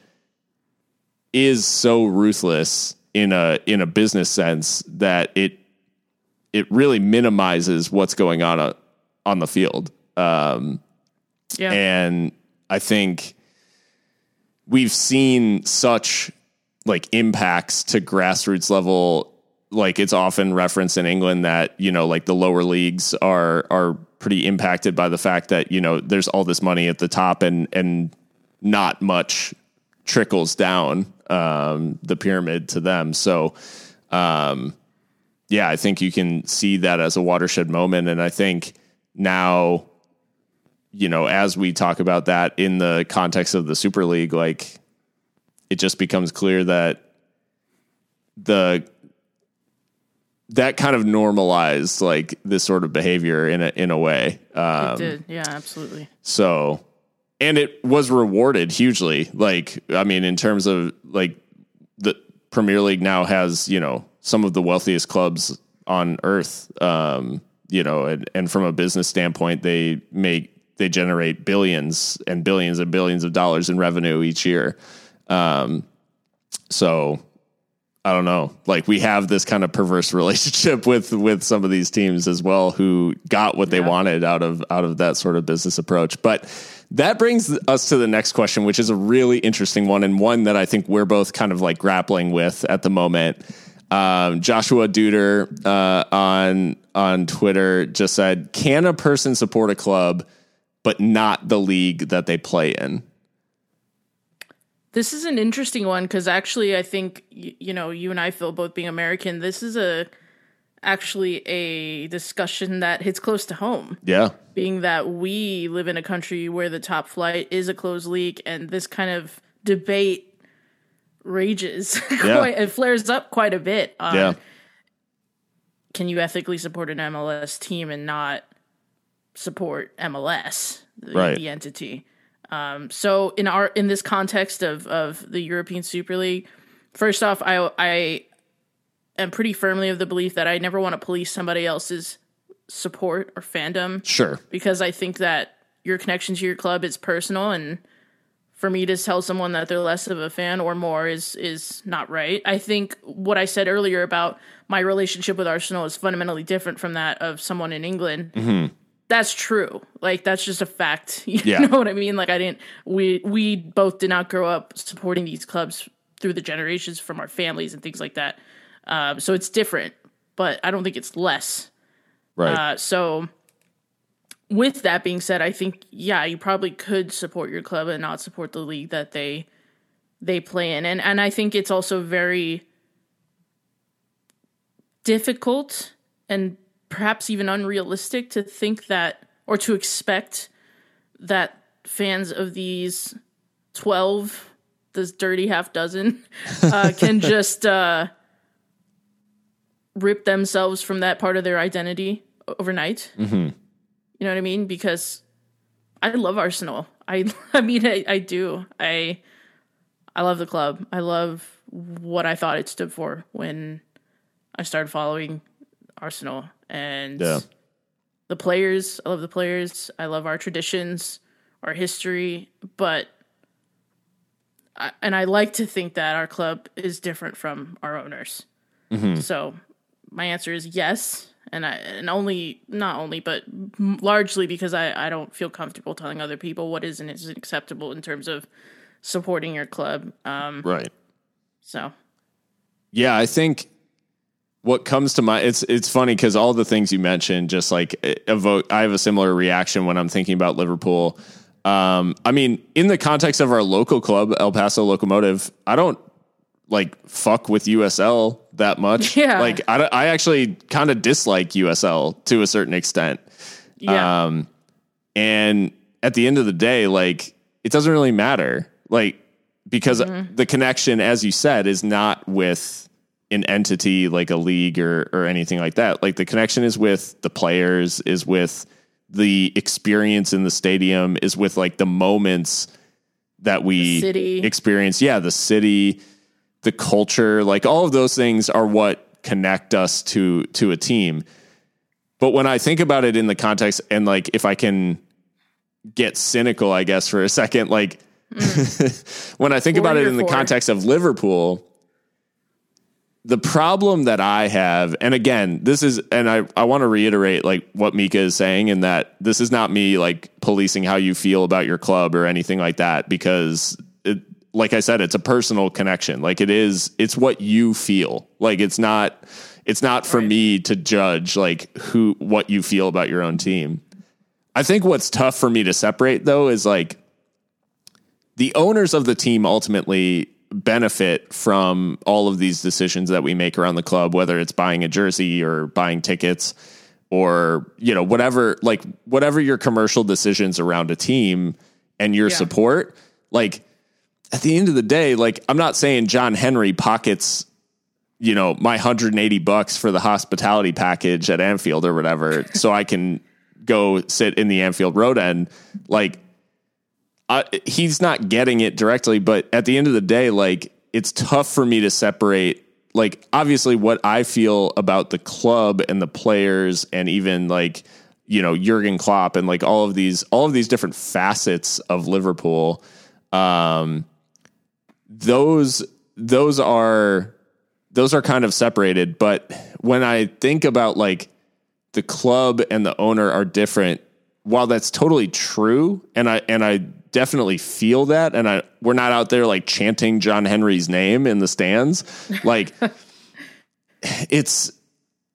is so ruthless in a in a business sense that it it really minimizes what's going on uh, on the field. Um, yeah, and I think we've seen such like impacts to grassroots level. Like it's often referenced in England that you know, like the lower leagues are are pretty impacted by the fact that you know there's all this money at the top and and not much trickles down um, the pyramid to them. So, um, yeah, I think you can see that as a watershed moment. And I think now, you know, as we talk about that in the context of the Super League, like it just becomes clear that the that kind of normalized like this sort of behavior in a in a way. Um, it did. Yeah, absolutely. so, and it was rewarded hugely. Like, I mean, in terms of like the Premier League now has, you know, some of the wealthiest clubs on earth. Um, you know, and, and from a business standpoint, they make, they generate billions and billions and billions of dollars in revenue each year. Um, so I don't know. Like we have this kind of perverse relationship with with some of these teams as well who got what they Yeah. wanted out of out of that sort of business approach. But that brings us to the next question, which is a really interesting one and one that I think we're both kind of like grappling with at the moment. Um, Joshua Duder uh, on on Twitter just said, "Can a person support a club but not the league that they play in?" This is an interesting one because actually, I think y- you know you and I, Phil, both being American, this is a actually a discussion that hits close to home. Yeah, Being that we live in a country where the top flight is a closed league, and this kind of debate rages, Yeah. quite, it flares up quite a bit. Yeah, Can you ethically support an MLS team and not support MLS, the, Right. the entity? Um, so in our in this context of of the European Super League, first off, I I am pretty firmly of the belief that I never want to police somebody else's support or fandom sure, because I think that your connection to your club is personal and for me to tell someone that they're less of a fan or more is is not right. I think what I said earlier about my relationship with Arsenal is fundamentally different from that of someone in England. That's true. Like that's just a fact. You Yeah. know what I mean? Like I didn't we we both did not grow up supporting these clubs through the generations from our families and things like that. Um, so it's different, but I don't think it's less. right, Uh, so, with that being said, I think yeah, you probably could support your club and not support the league that they they play in, and and I think it's also very difficult and perhaps even unrealistic to think that or to expect that fans of these twelve, this dirty half dozen, uh, can just. Uh, rip themselves from that part of their identity overnight. Mm-hmm. You know what I mean? Because I love Arsenal. I I mean I, I do. I I love the club. I love what I thought it stood for when I started following Arsenal and Yeah. the players. I love the players. I love our traditions, our history, but I, and I like to think that our club is different from our owners. So my answer is yes. and I and only not only but largely because I I don't feel comfortable telling other people what is and isn't acceptable in terms of supporting your club. Um, right. So. Yeah, I think what comes to mind it's it's funny because all the things you mentioned just like evoke. I have a similar reaction when I'm thinking about Liverpool. Um, I mean, in the context of our local club, El Paso Locomotive, I don't like fuck with USL that much. Yeah. Like I, I actually kind of dislike USL to a certain extent. Yeah. Um, and at the end of the day, like it doesn't really matter. Like because mm-hmm. the connection, as you said, is not with an entity like a league or or anything like that. Like the connection is with the players, is with the experience in the stadium, is with like the moments that we experience. Yeah, the city the culture, like all of those things are what connect us to to a team. But when I think about it in the context and like if I can get cynical, I guess for a second, like mm. when I think about it in the context of Liverpool, the problem that I have, and again, this is, and I, I want to reiterate like what Mika is saying, and that this is not me like policing how you feel about your club or anything like that, because it, like I said, it's a personal connection. Like it is, it's what you feel. Like it's not, it's not for right. me to judge like who, what you feel about your own team. I think what's tough for me to separate though is like the owners of the team ultimately benefit from all of these decisions that we make around the club, whether it's buying a jersey or buying tickets or, you know, whatever, like whatever your commercial decisions around a team and your yeah. support, like, at the end of the day, like I'm not saying John Henry pockets, you know, my 180 bucks for the hospitality package at Anfield or whatever, so I can go sit in the Anfield Road end. Like, He's not getting it directly, but at the end of the day, like it's tough for me to separate. Like, obviously, what I feel about the club and the players, and even like you know Jurgen Klopp and like all of these all of these different facets of Liverpool. Um, those those are those are kind of separated. But when I think about like the club and the owner are different, while that's totally true, and I and I definitely feel that, and I we're not out there like chanting John Henry's name in the stands, like it's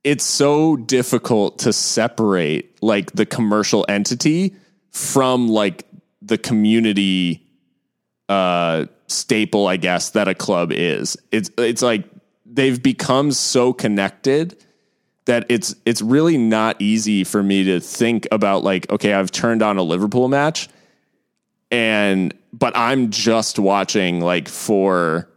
it's so difficult to separate like the commercial entity from like the community uh staple, I guess, that a club is. It's it's like they've become so connected that it's it's really not easy for me to think about like, okay, I've turned on a Liverpool match and but I'm just watching like for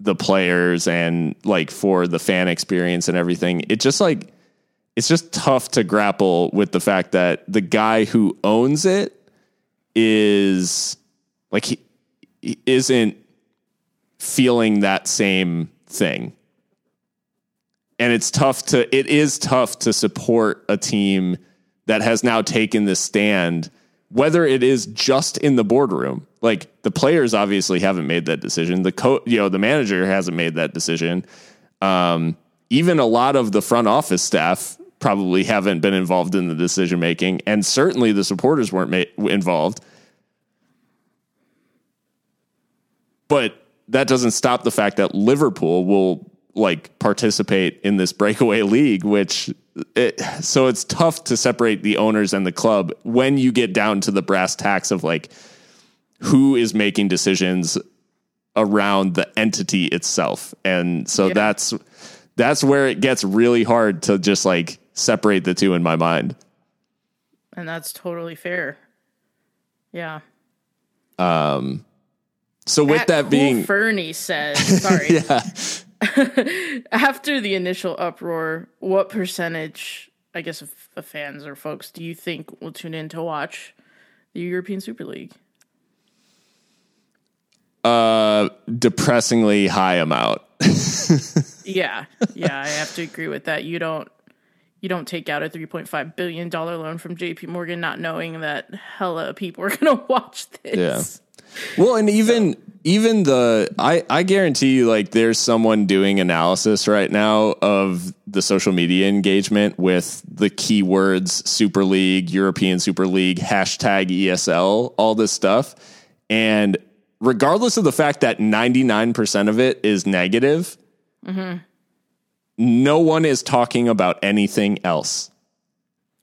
the players and like for the fan experience and everything. It just like it's just tough to grapple with the fact that the guy who owns it is like he isn't feeling that same thing. And it's tough to it is tough to support a team that has now taken this stand whether it is just in the boardroom. Like the players obviously haven't made that decision. The co- you know, the manager hasn't made that decision. Um, even a lot of the front office staff probably haven't been involved in the decision making, and certainly the supporters weren't ma- involved. But that doesn't stop the fact that Liverpool will like participate in this breakaway league, which it, so it's tough to separate the owners and the club when you get down to the brass tacks of like who is making decisions around the entity itself. And so yeah. that's that's where it gets really hard to just like separate the two in my mind. And that's totally fair. Yeah. Um so with At that being, Fernie says, sorry. yeah. After the initial uproar, what percentage, I guess, of, of fans or folks do you think will tune in to watch the European Super League? Uh, depressingly high amount. yeah, yeah, I have to agree with that. You don't you don't take out a $3.5 billion loan from JP Morgan not knowing that hella people are going to watch this. Well, and even even the I I guarantee you like there's someone doing analysis right now of the social media engagement with the keywords Super League, European Super League, hashtag ESL, all this stuff. And regardless of the fact that 99% of it is negative, mm-hmm. no one is talking about anything else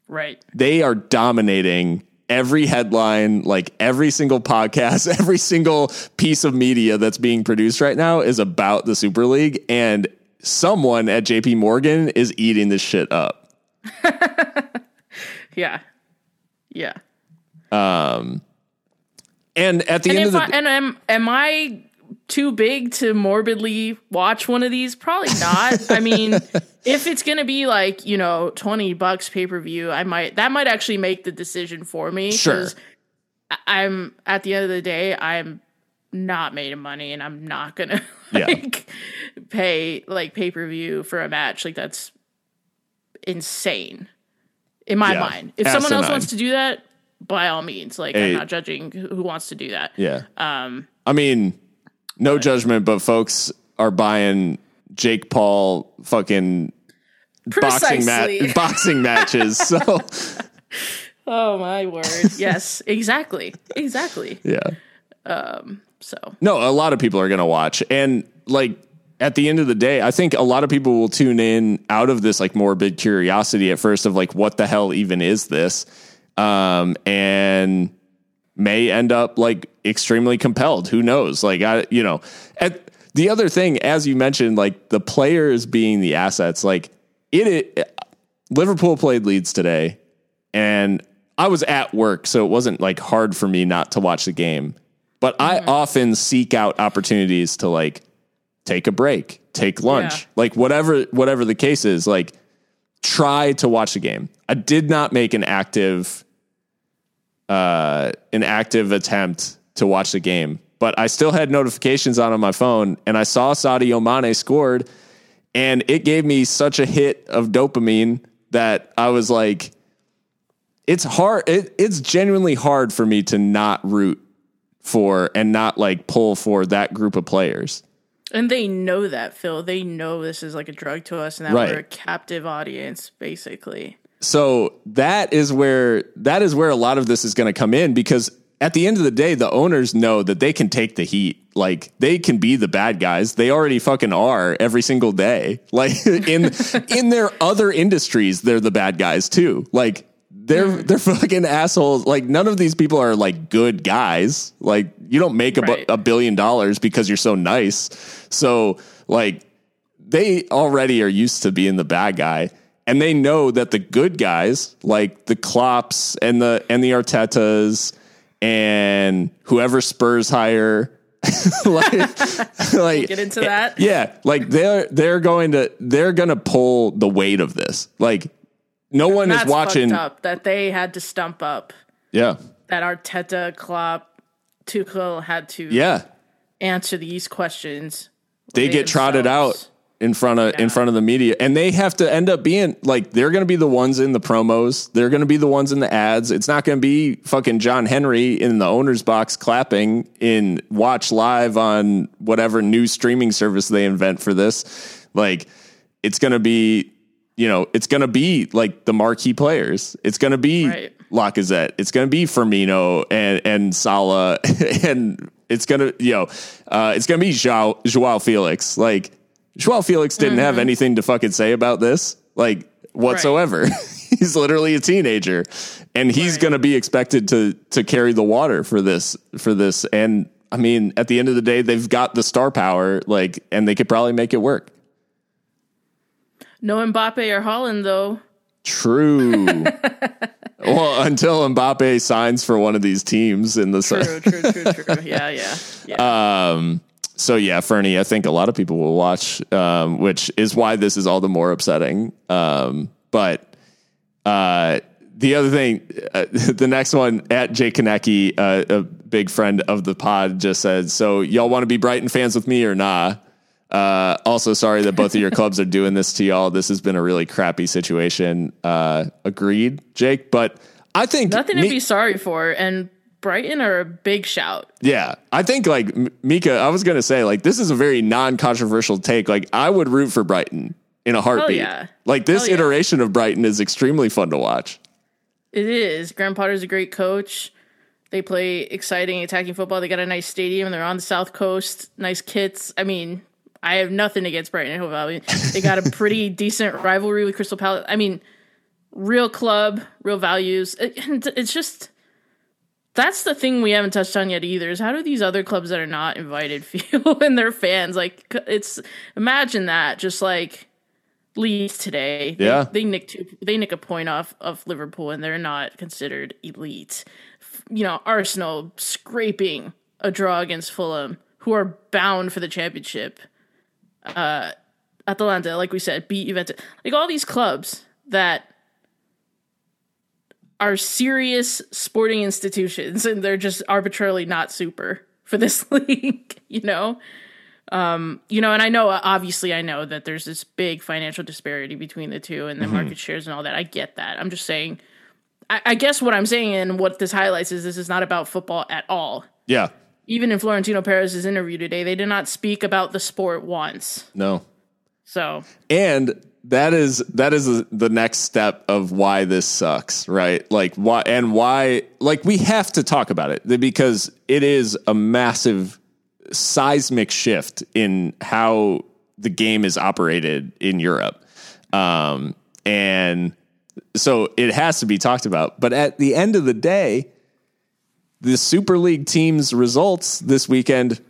Right. they are dominating every headline, like every single podcast, every single piece of media that's being produced right now is about the Super League. And someone at JP Morgan is eating this shit up. Yeah. Yeah. Um, and at the And end of I, the and am am I too big to morbidly watch one of these? Probably not. I mean, if it's gonna be like you know twenty bucks pay per view, I might that might actually make the decision for me. Sure. I'm at the end of the day, I'm not made of money, and I'm not gonna Yeah. like pay like pay per view for a match. Like that's insane in my Yeah. mind. If someone else wants to do that, by all means, like. I'm not judging who wants to do that. yeah, um, I mean, no judgment, but folks are buying Jake Paul fucking boxing mat boxing matches. So Oh my word. Yes, exactly. Exactly. yeah. So, No, a lot of people are going to watch. And like at the end of the day, I think a lot of people will tune in out of this like morbid curiosity at first of like, what the hell even is this? Um, and may end up like extremely compelled. Who knows? Like, I, you know, at the other thing, as you mentioned, like the players being the assets, like it, it Liverpool played Leeds today and I was at work, so it wasn't like hard for me not to watch the game. But I mm-hmm. often seek out opportunities to like take a break, take lunch, Yeah. like whatever whatever the case is, like try to watch the game. I did not make an active uh an active attempt to watch the game, but I still had notifications on on my phone and I saw Sadio Mane scored and it gave me such a hit of dopamine that I was like it's hard it, it's genuinely hard for me to not root for and not like pull for that group of players. and they know that, Phil. They know this is like a drug to us and that Right. we're a captive audience, basically. So that is where that is where a lot of this is going to come in because at the end of the day the owners know that they can take the heat. Like they can be the bad guys. They already fucking are every single day. Like in in their other industries they're the bad guys too. Like they're mm. they're fucking assholes. Like none of these people are like good guys. Like you don't make a, Right. a billion dollars because you're so nice. So like they already are used to being the bad guy and they know that the good guys like the Klopps and the and the Artetas and whoever Spurs hire like like Get into that. Eh, yeah like they're they're going to they're going to pull the weight of this like no one That's is watching up that they had to stump up. yeah That Arteta, Klopp, Tuchel had to yeah answer these questions. they They get trotted out in front of in front of the media. And they have to end up being like they're going to be the ones in the promos. They're going to be the ones in the ads. It's not going to be fucking John Henry in the owner's box clapping in watch live on whatever new streaming service they invent for this. Like it's going to be you know it's going to be like the marquee players. It's going to be Right. Lacazette. It's going to be Firmino and and Salah, and it's going to you know uh, it's going to be Joao, Joao Felix. Like Joao Felix didn't have anything to fucking say about this, like whatsoever. he's literally a teenager, and he's Right. going to be expected to to carry the water for this for this. And I mean, at the end of the day, they've got the star power, like, and they could probably make it work. No Mbappe or Haaland though. True. well, until Mbappe signs for one of these teams in the True, true, true, true. Yeah, yeah, yeah. Um, so yeah, Fernie, I think a lot of people will watch, um, which is why this is all the more upsetting. Um, but uh, the other thing, uh, the next one at Jay Kaneki, uh, a big friend of the pod, just said, "So y'all want to be Brighton fans with me or nah?" Uh, also, sorry that both of your clubs are doing this to y'all. This has been a really crappy situation. Uh, agreed, Jake, but I think Nothing to be sorry for. And Brighton are a big shout. Yeah, I think like Mika, I was gonna say like this is a very non-controversial take. Like I would root for Brighton in a heartbeat. yeah. Like this yeah. iteration of Brighton is extremely fun to watch. It is. Graham Potter's a great coach. They play exciting attacking football. They got a nice stadium. They're on the south coast. Nice kits. I mean, I have nothing against Brighton and Hove Albion. They got a pretty decent rivalry with Crystal Palace. I mean, real club, real values. And it's just that's the thing we haven't touched on yet either. Is how do these other clubs that are not invited feel and their fans? Like it's imagine that just like Leeds today. Yeah. they, nick two. They nick a point off of Liverpool, and they're not considered elite. You know, Arsenal scraping a draw against Fulham, who are bound for the championship. Uh, Atalanta, like we said, beat Juventus. Like all these clubs that are serious sporting institutions, and they're just arbitrarily not super for this league. You know, um, you know, and I know obviously I know that there's this big financial disparity between the two and the market shares and all that. I get that. I'm just saying. I, I guess what I'm saying and what this highlights is this is not about football at all. Yeah, Even in Florentino Perez's interview today, they did not speak about the sport once. no, So and that is that is the next step of why this sucks, right? Like why and why like we have to talk about it because it is a massive seismic shift in how the game is operated in Europe. Um, and so it has to be talked about. But at the end of the day, the Super League team's results this weekend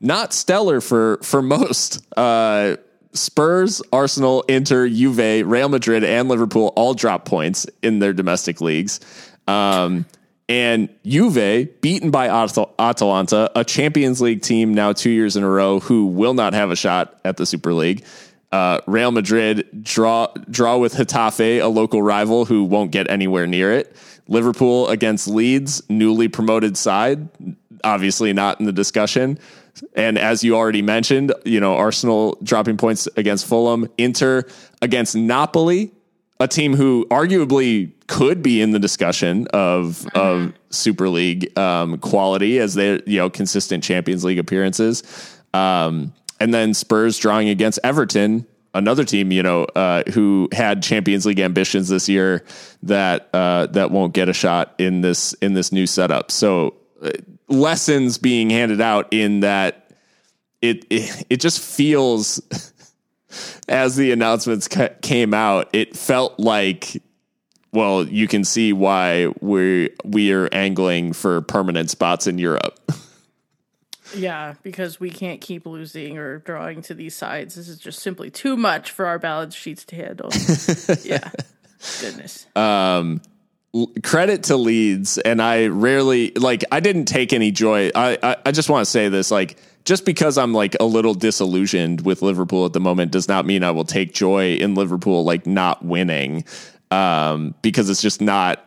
not stellar for for most. Uh, Spurs, Arsenal, Inter, Juve, Real Madrid, and Liverpool all drop points in their domestic leagues. Um, and Juve beaten by Atal- Atalanta, a Champions League team now two years in a row who will not have a shot at the Super League. Uh, Real Madrid draw draw with Getafe, a local rival who won't get anywhere near it. Liverpool against Leeds, newly promoted side, obviously not in the discussion. And as you already mentioned, you know Arsenal dropping points against Fulham, Inter against Napoli, a team who arguably could be in the discussion of of Super League um, quality as they you know consistent Champions League appearances, um, and then Spurs drawing against Everton, another team you know uh, who had Champions League ambitions this year that uh, that won't get a shot in this in this new setup. So uh, lessons being handed out in that it it, it just feels as the announcements ca- came out, it felt like, well, you can see why we we are angling for permanent spots in Europe. yeah, because we can't keep losing or drawing to these sides. This is just simply too much for our balance sheets to handle. yeah, goodness. Um, Credit to Leeds, and I rarely like. I didn't take any joy. I I, I just want to say this, like. Just because I'm like a little disillusioned with Liverpool at the moment does not mean I will take joy in Liverpool like not winning. Um, because it's just not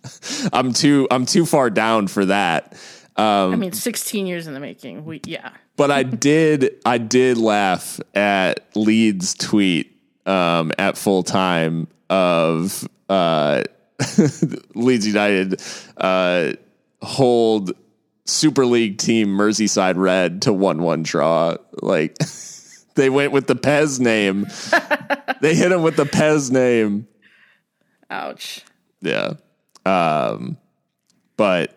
I'm too I'm too far down for that. I mean, 16 years in the making. We yeah. but I did I did laugh at Leeds tweet um, at full time of uh, Leeds United uh, hold Super League team Merseyside Red to one one draw. Like they went with the Pez name. they hit him with the Pez name. Ouch. Yeah. Um, but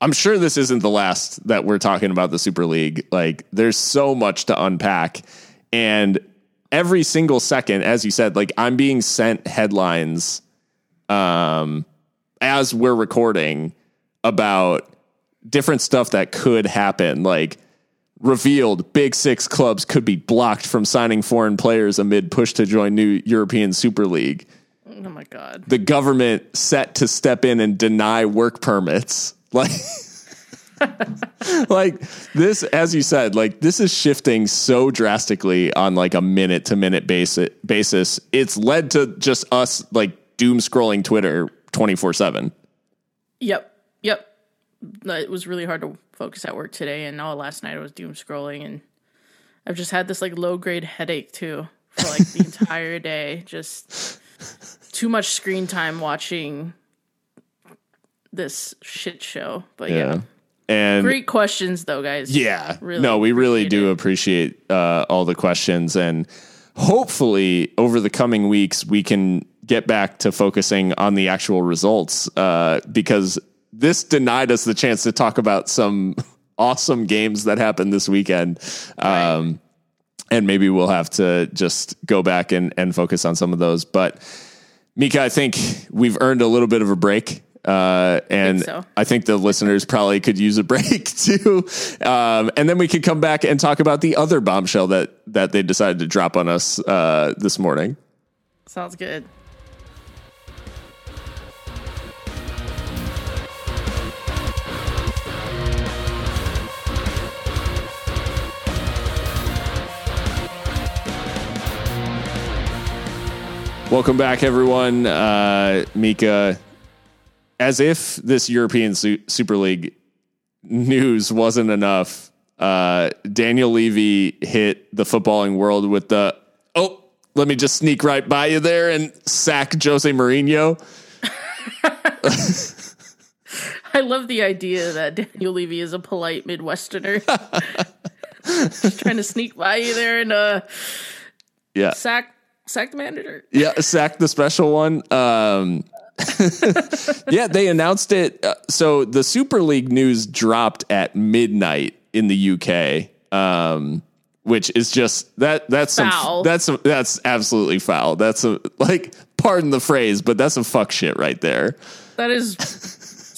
I'm sure this isn't the last that we're talking about the Super League. Like, there's so much to unpack. And every single second, as you said, like, I'm being sent headlines um, as we're recording about different stuff that could happen. Like, revealed big six clubs could be blocked from signing foreign players amid push to join new European Super League Oh my god. the government set to step in and deny work permits. Like, like this, as you said, like this is shifting so drastically on like a minute to minute basis. Basis, it's led to just us like doom scrolling Twitter twenty four seven. Yep. Yep. It was really hard to focus at work today, and all last night I was doom scrolling, and I've just had this like low grade headache too for like the entire day. Just too much screen time watching this shit show. But yeah. Yeah. And Great questions though, guys. Yeah. Really no, we really do it. appreciate uh, all the questions. And hopefully, over the coming weeks, we can get back to focusing on the actual results uh, because this denied us the chance to talk about some awesome games that happened this weekend. Um, and maybe we'll have to just go back and, and focus on some of those. But Mika, I think we've earned a little bit of a break. Uh, and so. I think the listeners probably could use a break too. Um, and then we could come back and talk about the other bombshell that, that they decided to drop on us, uh, this morning. Sounds good. Welcome back, everyone. Uh, Mika, as if this European Su- Super League news wasn't enough, uh, Daniel Levy hit the footballing world with the, oh, let me just sneak right by you there and sack Jose Mourinho. I love the idea that Daniel Levy is a polite Midwesterner. Just trying to sneak by you there and uh, Yeah. sack sack the manager. Yeah, sack the special one. Um, yeah, they announced it. Uh, so the Super League news dropped at midnight in the UK, um, which is just that. That's some. Foul. That's some, that's absolutely foul. That's a like. Pardon the phrase, but that's some fuck shit right there. That is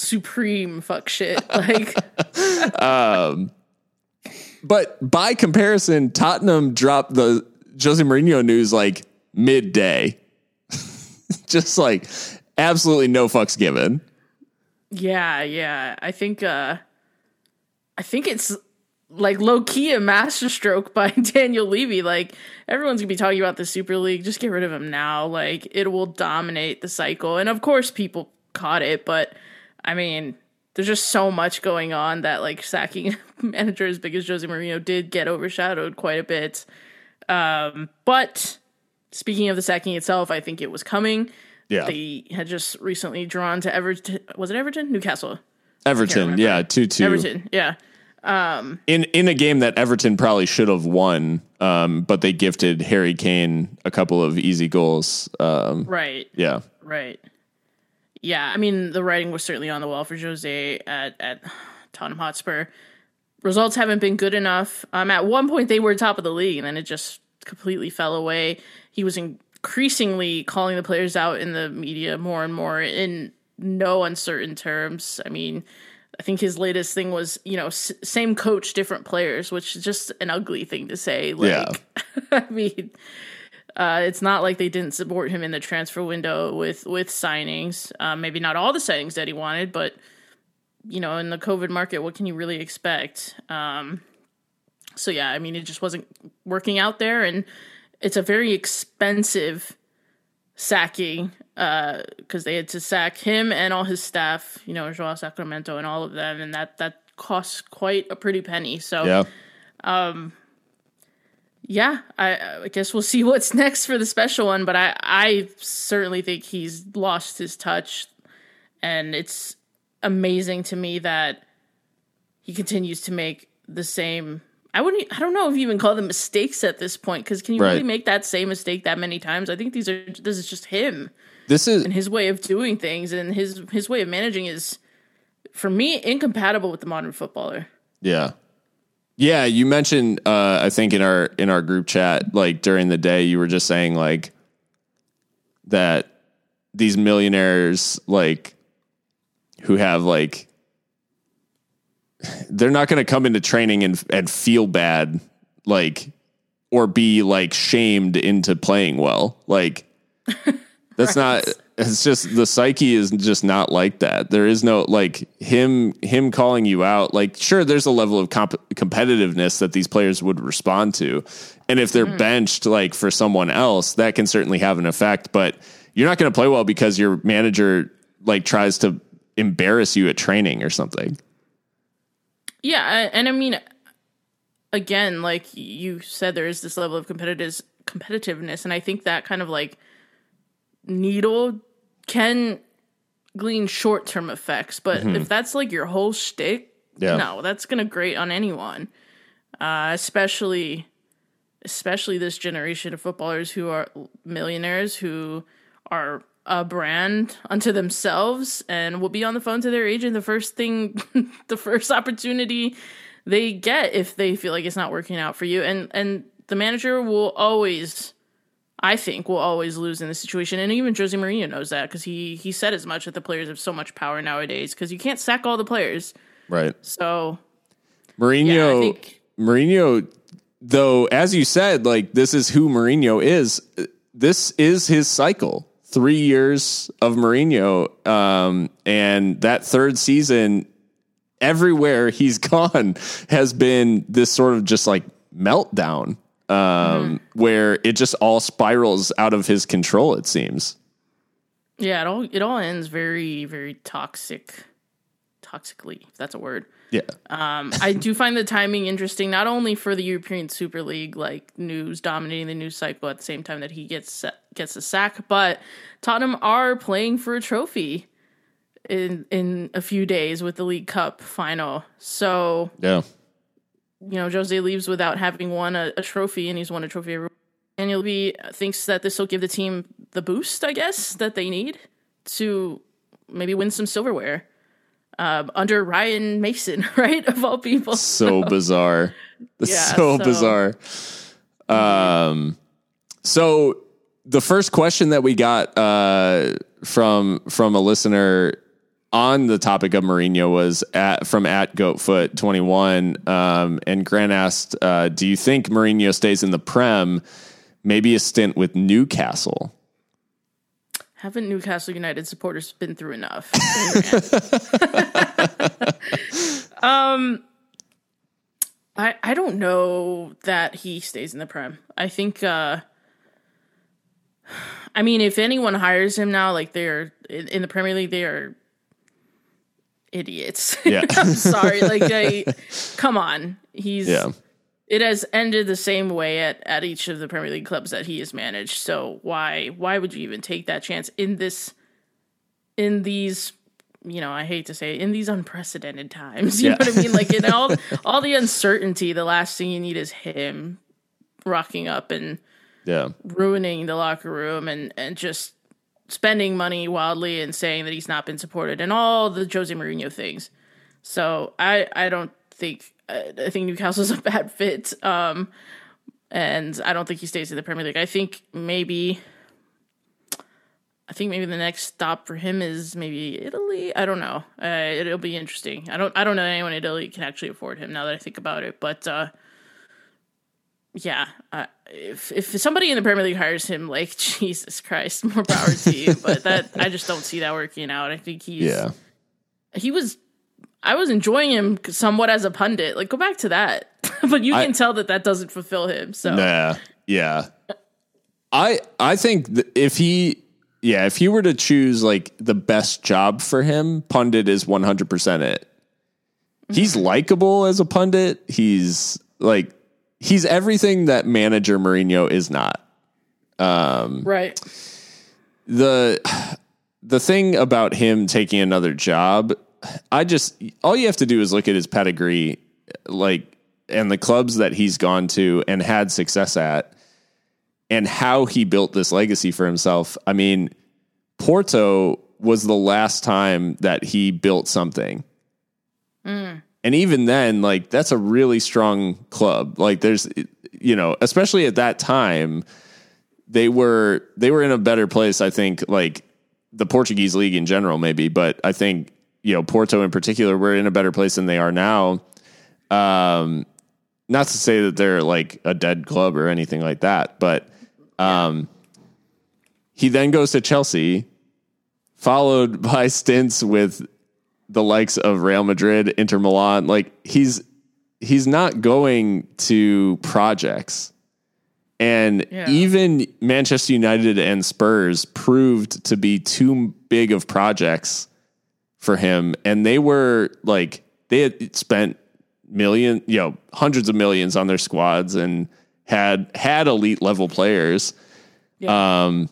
supreme fuck shit. Like um, But by comparison, Tottenham dropped the Jose Mourinho news like midday. Just like absolutely no fucks given. Yeah, yeah. I think uh I think it's like low key a masterstroke by Daniel Levy. Like everyone's gonna be talking about the Super League. Just get rid of him now. Like it will dominate the cycle. And of course people caught it, but I mean, there's just so much going on that like sacking manager as big as Jose Mourinho did get overshadowed quite a bit. Um, but speaking of the sacking itself, I think it was coming. Yeah. They had just recently drawn to Everton. Was it Everton? Newcastle. Everton, yeah, two two. Everton. Yeah. In in a game that Everton probably should have won, um, but they gifted Harry Kane a couple of easy goals. Um, Right. yeah, Right. Yeah. I mean, the writing was certainly on the wall for Jose at at Tottenham Hotspur. Results haven't been good enough. Um, at one point they were top of the league, and then it just completely fell away. He was increasingly calling the players out in the media more and more in no uncertain terms. I mean, I think his latest thing was, you know, s- same coach, different players, which is just an ugly thing to say. Like, Yeah. I mean, uh, it's not like they didn't support him in the transfer window with with signings. Uh, maybe not all the signings that he wanted, but you know, in the COVID market, what can you really expect? Um, so yeah, I mean, it just wasn't working out there, and it's a very expensive sacking because they had to sack him and all his staff. You know, Joao Sacramento and all of them, and that that costs quite a pretty penny. So yeah, um, yeah, I, I guess we'll see what's next for the special one, but I, I certainly think he's lost his touch, and it's amazing to me that he continues to make the same. I wouldn't. I don't know if you even call them mistakes at this point, because can you Right. really make that same mistake that many times? I think these are. This is just him this is and his way of doing things, and his his way of managing is, for me, incompatible with the modern footballer. yeah, yeah. You mentioned, uh, I think in our in our group chat, like during the day, you were just saying like that these millionaires, like who have like they're not going to come into training and and feel bad like or be like shamed into playing well like that's not it's just the psyche is just not like that. There is no like him him calling you out like sure there's a level of comp- competitiveness that these players would respond to. And if they're mm. benched like for someone else that can certainly have an effect but you're not going to play well because your manager like tries to embarrass you at training or something Yeah, and I mean, again, like you said, there is this level of competitive competitiveness, and I think that kind of like needle can glean short term effects. But if that's like your whole shtick, Yeah. no, that's gonna grate on anyone. Uh, especially especially this generation of footballers who are millionaires who are a brand unto themselves and will be on the phone to their agent the first thing the first opportunity they get if they feel like it's not working out for you and and the manager will always I think will always lose in this situation and even Jose Mourinho knows that cuz he he said as much that the players have so much power nowadays cuz you can't sack all the players Right. so Mourinho, Yeah, think- Mourinho, though, as you said, like this is who Mourinho is. This is his cycle. Three years of Mourinho, um, and that third season, everywhere he's gone has been this sort of just like meltdown, um, where it just all spirals out of his control. It seems. yeah it all it all ends very very toxic toxically if that's a word Yeah. Um, I do find the timing interesting, not only for the European Super League, like news dominating the news cycle at the same time that he gets gets a sack, but Tottenham are playing for a trophy in in a few days with the League Cup final. So yeah. you know, Jose leaves without having won a, a trophy, and he's won a trophy every. And Levy thinks that this will give the team the boost, I guess, that they need to maybe win some silverware um, under Ryan Mason, right? Of all people. so bizarre. Yeah, so, so- bizarre. Um, so the first question that we got uh, from from a listener on the topic of Mourinho was at from at Goatfoot twenty one, um, and Grant asked, uh, "Do you think Mourinho stays in the Prem? Maybe a stint with Newcastle." Haven't Newcastle United supporters been through enough? um, I I don't know that he stays in the Prem. I think. uh I mean, if anyone hires him now, like they're in, in the Premier League, they are idiots. Yeah. I'm sorry. Like, I, come on. He's Yeah, it has ended the same way at, at each of the Premier League clubs that he has managed. So why why would you even take that chance in this in these you know, I hate to say it, in these unprecedented times. You know what I mean? Like in all all the uncertainty, the last thing you need is him rocking up and yeah, ruining the locker room and and just spending money wildly and saying that he's not been supported and all the Jose Mourinho things. So I I don't think I think Newcastle's a bad fit. Um, and I don't think he stays in the Premier League. I think maybe. I think maybe the next stop for him is maybe Italy. I don't know. Uh, it'll be interesting. I don't. I don't know anyone in Italy can actually afford him now that I think about it. But uh, yeah, uh, if if somebody in the Premier League hires him, like Jesus Christ, more power to you. But that I just don't see that working out. I think he's yeah. he was. I was enjoying him somewhat as a pundit. Like go back to that, but you I- can tell that that doesn't fulfill him. So Nah, yeah. I I think th- if he yeah, if he were to choose like the best job for him, pundit is 100% it. He's mm-hmm. likable as a pundit. He's like he's everything that manager Mourinho is not. Um, right, The the thing about him taking another job, I just all you have to do is look at his pedigree like and the clubs that he's gone to and had success at and how he built this legacy for himself. I mean, Porto was the last time that he built something. Mm. And even then, like, that's a really strong club. Like, there's, you know, especially at that time, they were they were in a better place, I think, like the Portuguese league in general, maybe, but I think, you know, Porto in particular, were in a better place than they are now. Um, not to say that they're like a dead club or anything like that, but um, he then goes to Chelsea, followed by stints with the likes of Real Madrid, Inter Milan. Like he's he's not going to projects. And Yeah. even Manchester United and Spurs proved to be too big of projects for him. And they were like, they had spent million, you know, hundreds of millions on their squads and had had elite level players. Um,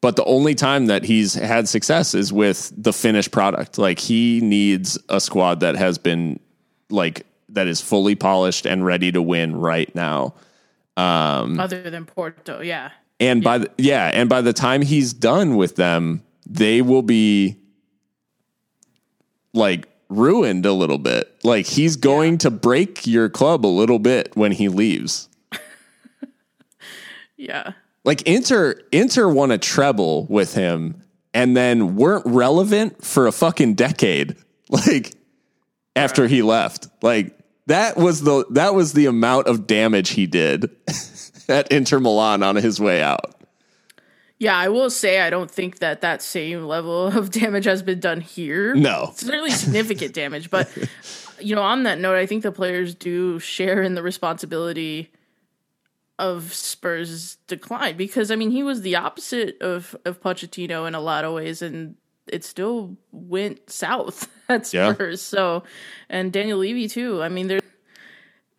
but the only time that he's had success is with the finished product. Like he needs a squad that has been like that is fully polished and ready to win right now. Um, Other than Porto, yeah. And yeah. by the, yeah, and by the time he's done with them, they will be like ruined a little bit. Like he's going yeah. to break your club a little bit when he leaves. yeah. Like Inter Inter won a treble with him and then weren't relevant for a fucking decade. Like after he left. Like that was the that was the amount of damage he did at Inter Milan on his way out. Yeah, I will say I don't think that that same level of damage has been done here. No, it's certainly significant damage, but you know, on that note, I think the players do share in the responsibility of Spurs' decline because I mean he was the opposite of of Pochettino in a lot of ways, and it still went south at Spurs. Yeah. So, and Daniel Levy too. I mean, there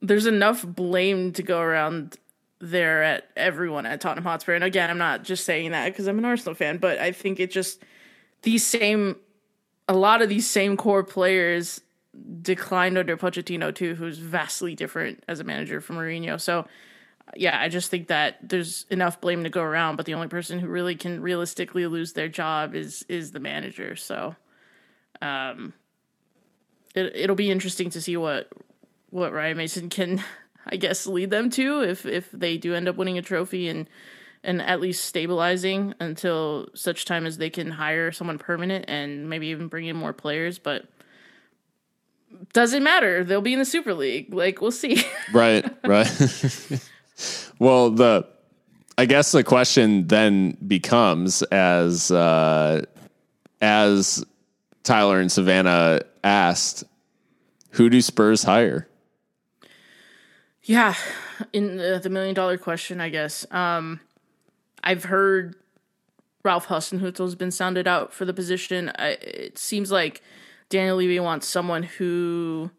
there's enough blame to go around there at everyone at Tottenham Hotspur. And again, I'm not just saying that because I'm an Arsenal fan, but I think it just these same a lot of these same core players declined under Pochettino too, who's vastly different as a manager from Mourinho. So yeah, I just think that there's enough blame to go around, but the only person who really can realistically lose their job is is the manager. So um it it'll be interesting to see what what Ryan Mason can I guess lead them to if if they do end up winning a trophy and and at least stabilizing until such time as they can hire someone permanent and maybe even bring in more players. But doesn't matter. They'll be in the super league. Like we'll see. Right right. Well the i guess the question then becomes as uh as tyler and savannah asked who do spurs hire yeah, in the, the million dollar question, I guess. Um, I've heard Ralph Hasenhüttl's been sounded out for the position. I, it seems like Daniel Levy wants someone who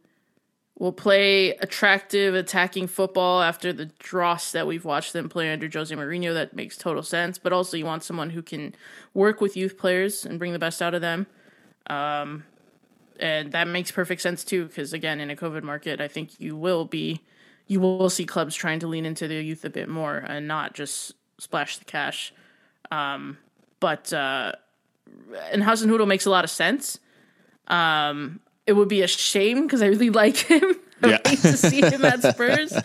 will play attractive attacking football after the dross that we've watched them play under Jose Mourinho. That makes total sense. But also, you want someone who can work with youth players and bring the best out of them. Um, and that makes perfect sense too, because again, in a COVID market, I think you will be you will see clubs trying to lean into their youth a bit more and not just splash the cash. Um, but uh, and Hasenhüttl makes a lot of sense. Um, it would be a shame because I really like him. Yeah. to see him at Spurs.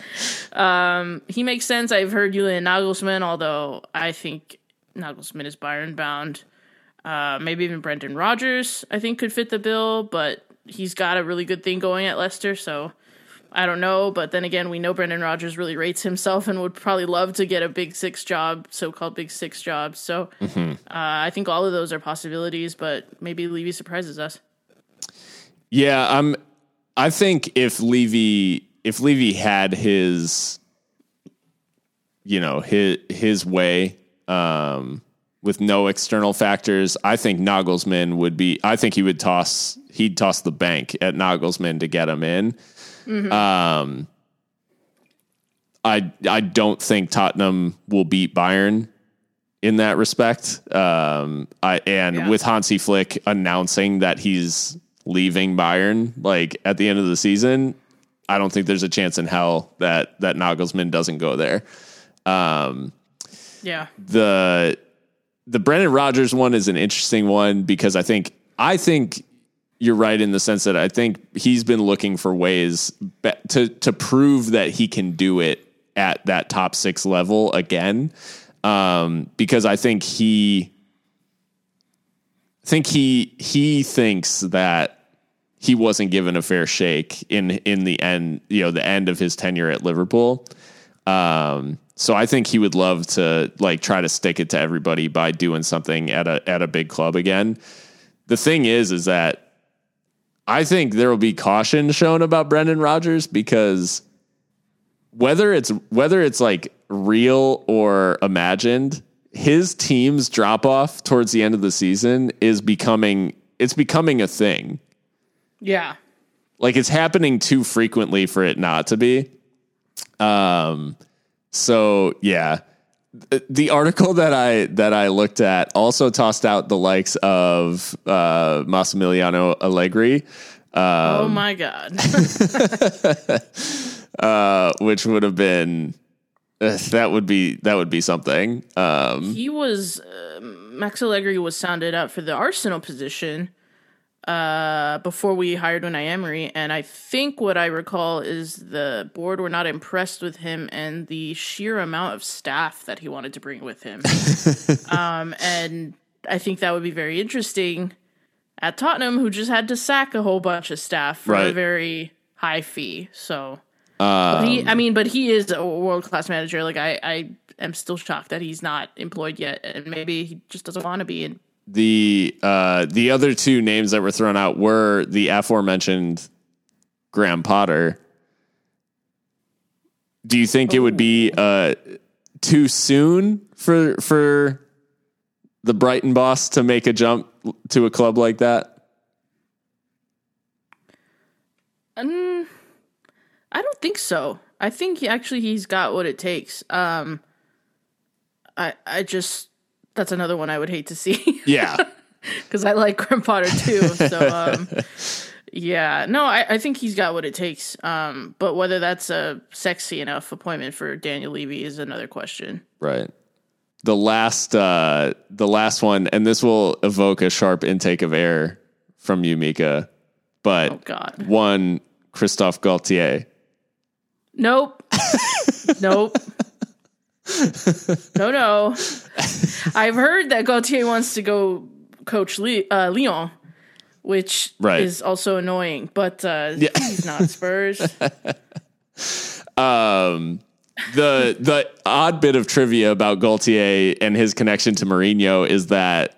Um, he makes sense. I've heard Julian Nagelsmann, although I think Nagelsmann is Bayern bound. Uh, maybe even Brendan Rodgers, I think, could fit the bill, but he's got a really good thing going at Leicester, so I don't know, but then again, we know Brendan Rodgers really rates himself and would probably love to get a Big Six job, so-called Big Six job. So mm-hmm. uh, I think all of those are possibilities, but maybe Levy surprises us. Yeah, I'm. I think if Levy if Levy had his, you know, his his way um, with no external factors, I think Nagelsmann would be. I think he would toss. He'd toss the bank at Nagelsmann to get him in. Mm-hmm. Um, I I don't think Tottenham will beat Bayern in that respect. Um, I and yeah. with Hansi Flick announcing that he's leaving Bayern like at the end of the season, I don't think there's a chance in hell that that Nagelsmann doesn't go there. Um, yeah. The the Brendan Rodgers one is an interesting one because I think I think you're right in the sense that I think he's been looking for ways to to prove that he can do it at that top six level again. Um, because I think he think he he thinks that he wasn't given a fair shake in in the end, you know, the end of his tenure at Liverpool. Um, so I think he would love to like try to stick it to everybody by doing something at a at a big club again. The thing is, is that I think there will be caution shown about Brendan Rodgers because whether it's whether it's like real or imagined, his team's drop off towards the end of the season is becoming it's becoming a thing. Yeah. Like it's happening too frequently for it not to be. Um so yeah. The article that I that I looked at also tossed out the likes of uh, Massimiliano Allegri, oh my god. uh, which would have been uh, that would be that would be something. Um, he was uh, Max Allegri was sounded out for the Arsenal position uh, before we hired Unai Emery, and I think what I recall is the board were not impressed with him and the sheer amount of staff that he wanted to bring with him. um, and I think that would be very interesting at Tottenham, who just had to sack a whole bunch of staff for a very high fee. So, um, he, I mean, but he is a world class manager. Like I, I am still shocked that he's not employed yet, and maybe he just doesn't want to be. And the uh, the other two names that were thrown out were the aforementioned Graham Potter. Do you think it would be uh, too soon for for the Brighton boss to make a jump to a club like that? Um, I don't think so. I think he, actually he's got what it takes. Um, I I just that's another one I would hate to see Yeah, because I like Graham Potter too. So um, yeah, no, I, I think he's got what it takes. Um, but whether that's a sexy enough appointment for Daniel Levy is another question. right. The last uh, the last one, and this will evoke a sharp intake of air from you, Mika. But Oh God, one Christophe Galtier. nope, nope. No, no. I've heard that Galtier wants to go coach Le- uh, Lyon, which Right. is also annoying. But uh, he's not Spurs. Um, the the odd bit of trivia about Galtier and his connection to Mourinho is that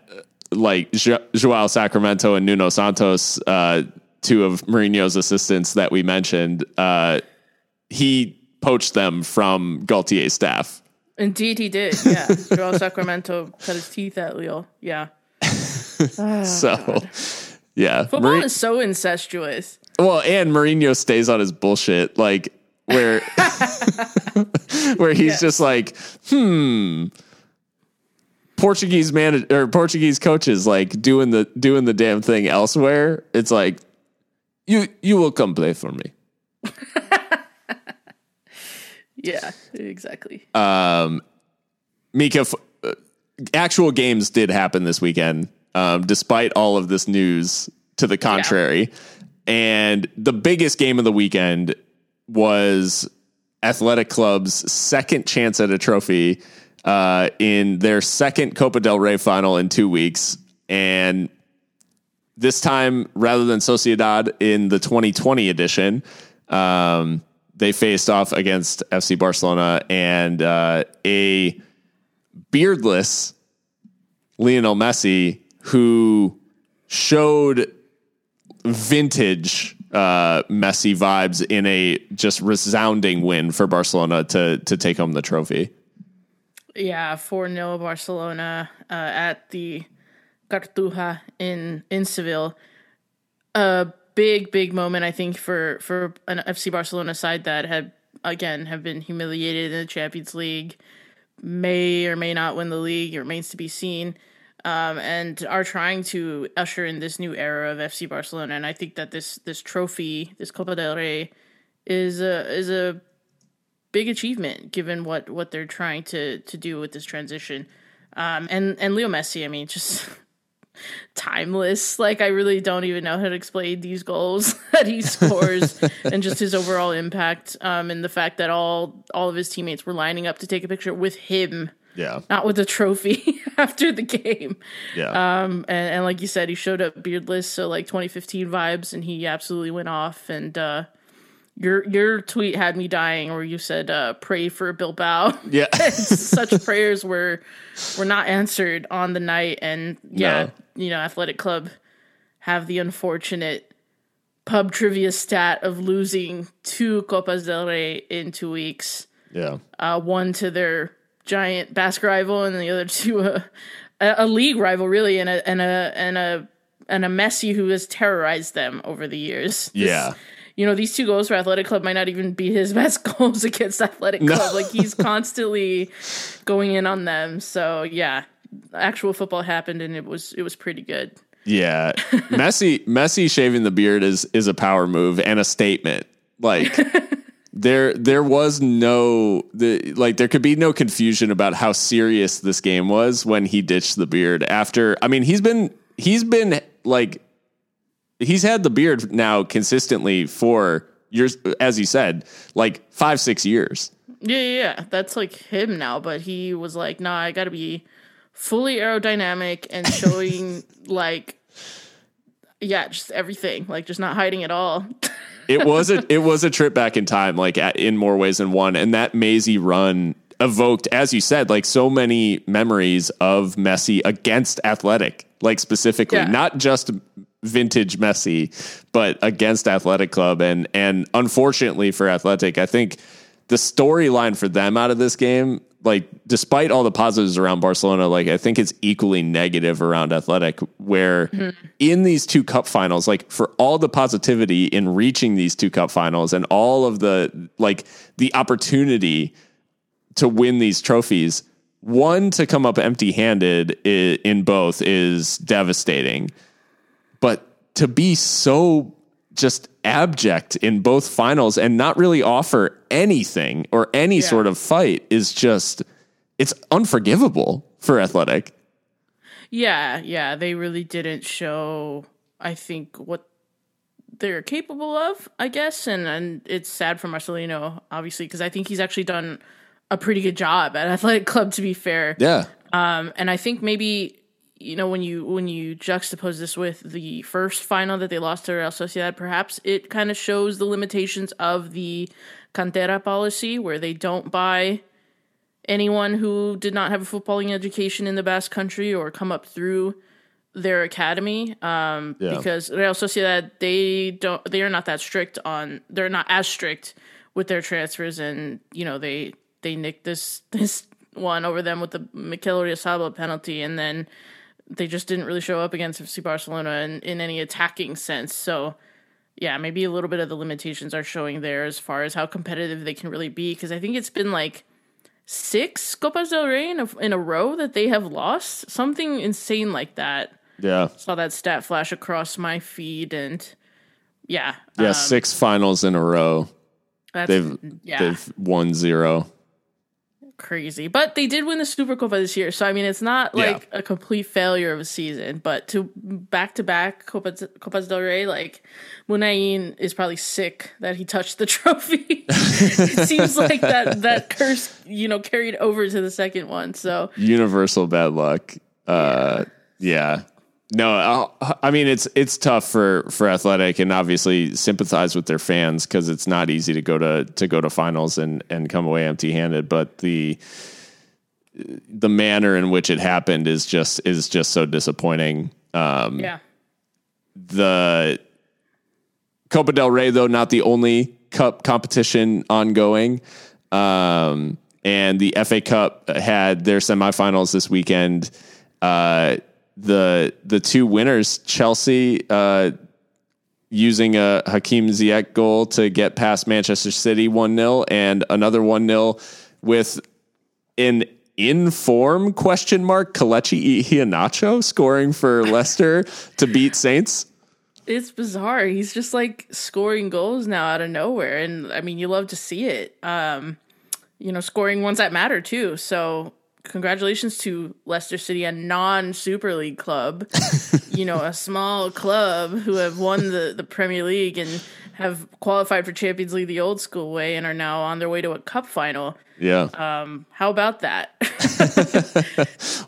like Jo- Joao Sacramento and Nuno Santos, uh, two of Mourinho's assistants that we mentioned, uh, he poached them from Galtier's staff. Indeed, he did. Yeah, Joao Sacramento cut his teeth at Lyon. Yeah, so, yeah, football Mourin- is so incestuous. Well, and Mourinho stays on his bullshit, like where where he's just like, hmm. Portuguese man or Portuguese coaches like doing the doing the damn thing elsewhere. It's like you you will come play for me. Yeah, exactly. Mika, f- uh, actual games did happen this weekend, um, despite all of this news to the contrary. And the biggest game of the weekend was Athletic Club's second chance at a trophy uh, in their second Copa del Rey final in two weeks. And this time, rather than Sociedad in the 2020 edition, um, they faced off against FC Barcelona and uh, a beardless Lionel Messi who showed vintage uh, Messi vibes in a just resounding win for Barcelona to to take home the trophy. Yeah, 4 0 Barcelona uh, at the Cartuja in, in Seville. A big, big moment, I think, for, for an FC Barcelona side that had, again, have been humiliated in the Champions League, may or may not win the league, it remains to be seen, um, and are trying to usher in this new era of FC Barcelona. And I think that this this trophy, this Copa del Rey, is a is a big achievement given what what they're trying to to do with this transition. Um, and and Leo Messi, I mean, just timeless. Like I really don't even know how to explain these goals that he scores and just his overall impact. Um, and the fact that all all of his teammates were lining up to take a picture with him, Yeah, not with the trophy after the game. yeah, Um, and, and like you said, he showed up beardless, so like 2015 vibes, and he absolutely went off. And uh, your your tweet had me dying, where you said, uh, "Pray for Bilbao." yeah. Such prayers were were not answered on the night, and yeah, No. You know, Athletic Club have the unfortunate pub trivia stat of losing two Copas del Rey in two weeks yeah. uh, one to their giant Basque rival, and the other to a, a, a league rival, really, and a and a and a and a Messi who has terrorized them over the years. This- Yeah. you know, these two goals for Athletic Club might not even be his best goals against Athletic Club. No. Like he's constantly going in on them. So yeah, actual football happened and it was it was pretty good. Yeah, Messi Messi shaving the beard is is a power move and a statement. Like there there was no the like there could be no confusion about how serious this game was when he ditched the beard after I mean he's been he's been like he's had the beard now consistently for years as you said like 5 6 years. Yeah, yeah, yeah. That's like him now, but he was like, "Nah, I got to be fully aerodynamic and showing like yeah, just everything, like just not hiding at all." it was a it was a trip back in time, like at, in more ways than one. And that mazy run evoked, as you said, like so many memories of Messi against Athletic, like specifically, yeah. not just vintage Messi, but against Athletic Club. And and unfortunately for Athletic, I think the storyline for them out of this game like despite all the positives around Barcelona, like I think it's equally negative around Athletic, where mm-hmm. in these two cup finals, like for all the positivity in reaching these two cup finals and all of the like the opportunity to win these trophies, one to come up empty handed in both is devastating. But to be so just abject in both finals and not really offer anything or any yeah. sort of fight is just it's unforgivable for athletic. Yeah yeah they really didn't show i think what they're capable of i guess and and it's sad for marcelino obviously because i think he's actually done a pretty good job at athletic club to be fair. Yeah. Um and i think maybe you know when you when you juxtapose this with the first final that they lost to Real Sociedad, perhaps it kind of shows the limitations of the cantera policy, where they don't buy anyone who did not have a footballing education in the Basque Country or come up through their academy. Um, yeah. Because Real Sociedad, they don't, they are not that strict on, they're not as strict with their transfers, and you know they they nicked this this one over them with the Mikel Oyarzabal penalty, and then they just didn't really show up against FC Barcelona in, in any attacking sense. So, yeah, maybe a little bit of the limitations are showing there as far as how competitive they can really be. Because I think it's been like six Copas del Rey in a, in a row that they have lost, something insane like that. Yeah, saw that stat flash across my feed, and yeah, yeah, um, six finals in a row. they've yeah. they've won zero crazy. But they did win the Super Copa this year, so I mean it's not like yeah. a complete failure of a season. But to back to back Copas del Rey, like Muniain is probably sick that he touched the trophy. it seems like that that curse, you know, carried over to the second one. So universal bad luck. Uh, yeah. yeah. No, I mean it's it's tough for for athletic and obviously sympathize with their fans because it's not easy to go to to go to finals and and come away empty handed. But the the manner in which it happened is just is just so disappointing. Um, yeah. The Copa del Rey though not the only cup competition ongoing. Um, and the FA Cup had their semifinals this weekend. Uh, the the two winners, Chelsea uh, using a Hakim Ziyech goal to get past Manchester City 1 0 and another 1 0 with an in form question mark Kelechi Iheanacho scoring for Leicester to beat Saints. It's bizarre. He's just like scoring goals now out of nowhere. And I mean, you love to see it. Um, you know, scoring ones that matter too. So congratulations to Leicester City, a non Super League club, you know, a small club who have won the, the Premier League and have qualified for Champions League the old school way and are now on their way to a cup final. Yeah. Um, how about that?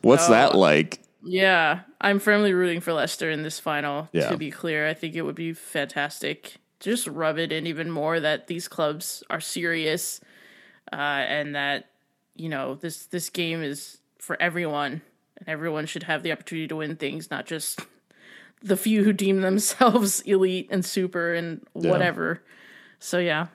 What's so, that like? Yeah, I'm firmly rooting for Leicester in this final. Yeah. To be clear, I think it would be fantastic to just rub it in even more that these clubs are serious uh, and that you know this this game is for everyone, and everyone should have the opportunity to win things, not just the few who deem themselves elite and super and whatever. Yeah. So yeah,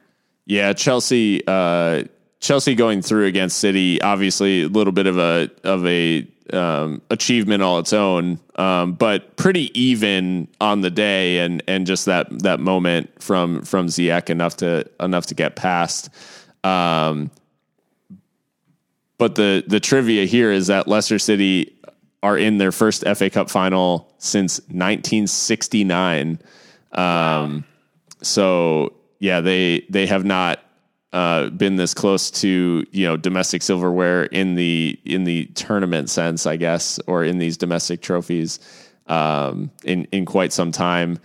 yeah. Chelsea, uh, Chelsea going through against City, obviously a little bit of a of a um, achievement all its own, um, but pretty even on the day, and and just that that moment from from Ziyech enough to enough to get past. Um, but the the trivia here is that Leicester City are in their first FA Cup final since 1969. Um, so yeah, they they have not uh, been this close to you know domestic silverware in the in the tournament sense, I guess, or in these domestic trophies um, in in quite some time.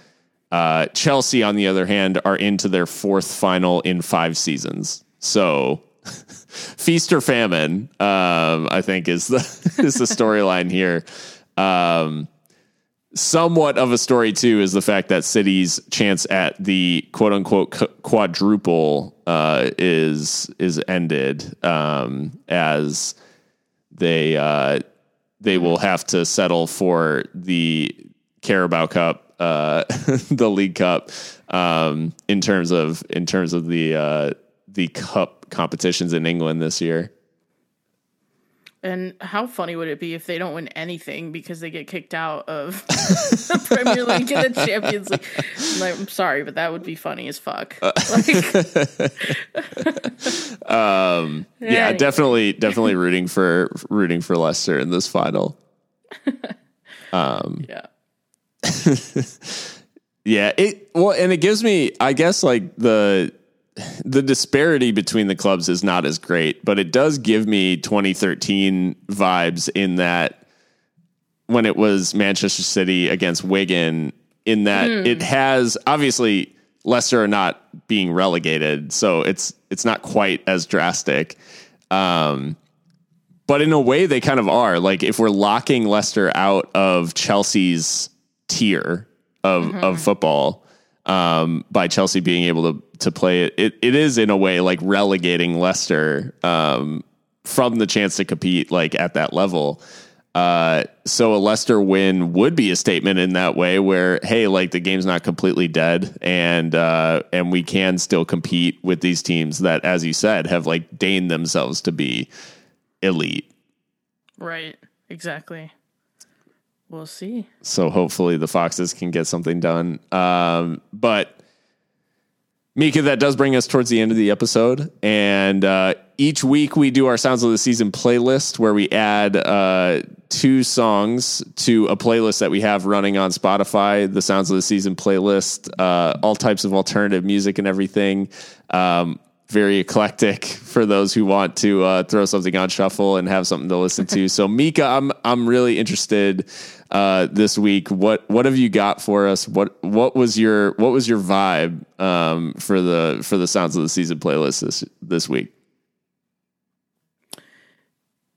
Uh, Chelsea, on the other hand, are into their fourth final in five seasons. So feast or famine, um, I think is the is the storyline here. Um, somewhat of a story too is the fact that City's chance at the quote unquote quadruple uh, is is ended um, as they uh, they will have to settle for the Carabao Cup, uh, the League Cup, um, in terms of in terms of the uh, the cup competitions in England this year. And how funny would it be if they don't win anything because they get kicked out of the Premier League and the Champions League? I'm, like, I'm sorry, but that would be funny as fuck. Uh, like, um, yeah, anyway. definitely, definitely rooting for rooting for Leicester in this final. Um, yeah, yeah. It well, and it gives me, I guess, like the the disparity between the clubs is not as great, but it does give me 2013 vibes in that when it was Manchester City against Wigan, in that mm. it has obviously Leicester are not being relegated, so it's it's not quite as drastic. Um, but in a way, they kind of are. Like if we're locking Leicester out of Chelsea's tier of mm-hmm. of football, um, by Chelsea being able to to play it. It, it is in a way like relegating Leicester um, from the chance to compete like at that level. Uh, so a Leicester win would be a statement in that way, where hey, like the game's not completely dead, and uh, and we can still compete with these teams that, as you said, have like deigned themselves to be elite. Right. Exactly. We'll see. So hopefully the Foxes can get something done. Um, but Mika, that does bring us towards the end of the episode. And uh, each week we do our Sounds of the Season playlist where we add uh, two songs to a playlist that we have running on Spotify, the Sounds of the Season playlist, uh, all types of alternative music and everything. Um, very eclectic for those who want to uh, throw something on shuffle and have something to listen to. so, Mika, I'm I'm really interested uh, this week. What what have you got for us? What what was your what was your vibe um, for the for the Sounds of the Season playlist this this week?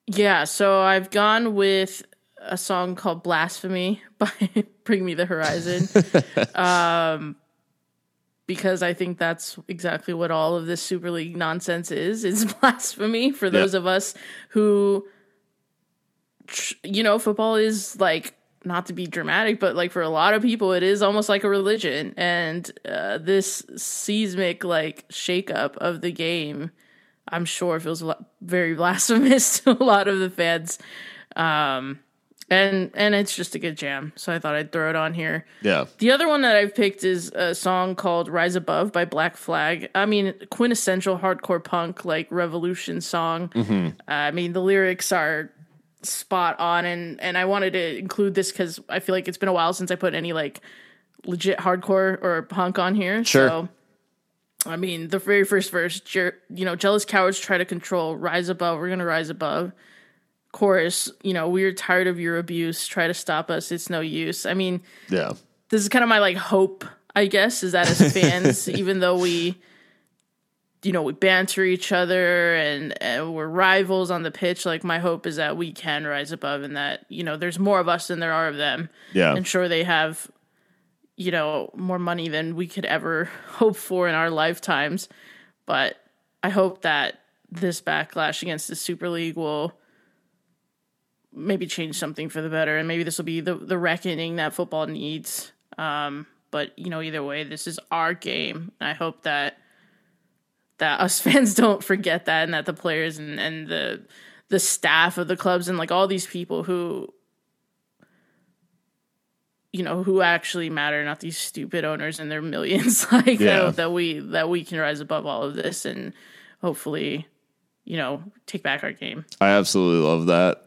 Yeah, so I've gone with a song called "Blasphemy" by Bring Me the Horizon. um, because I think that's exactly what all of this Super League nonsense is. It's blasphemy for those yep. of us who you know, football is like not to be dramatic, but like for a lot of people, it is almost like a religion. And uh, this seismic like shakeup of the game, I'm sure feels very blasphemous to a lot of the fans. Um, and and it's just a good jam, so I thought I'd throw it on here. Yeah. The other one that I've picked is a song called "Rise Above" by Black Flag. I mean, quintessential hardcore punk like revolution song. Mm-hmm. Uh, I mean, the lyrics are spot on and and I wanted to include this cuz I feel like it's been a while since I put any like legit hardcore or punk on here. Sure. So I mean, the very first verse, you know, jealous cowards try to control, rise above, we're going to rise above. Chorus, you know, we're tired of your abuse, try to stop us, it's no use. I mean, yeah. This is kind of my like hope, I guess, is that as fans, even though we you know, we banter each other and, and, we're rivals on the pitch. Like my hope is that we can rise above and that, you know, there's more of us than there are of them. Yeah. And sure they have, you know, more money than we could ever hope for in our lifetimes. But I hope that this backlash against the Super League will maybe change something for the better and maybe this will be the, the reckoning that football needs. Um, but you know, either way, this is our game. I hope that that us fans don't forget that and that the players and, and the the staff of the clubs and like all these people who you know who actually matter not these stupid owners and their millions like Yeah. that, that we that we can rise above all of this and hopefully you know take back our game I absolutely love that.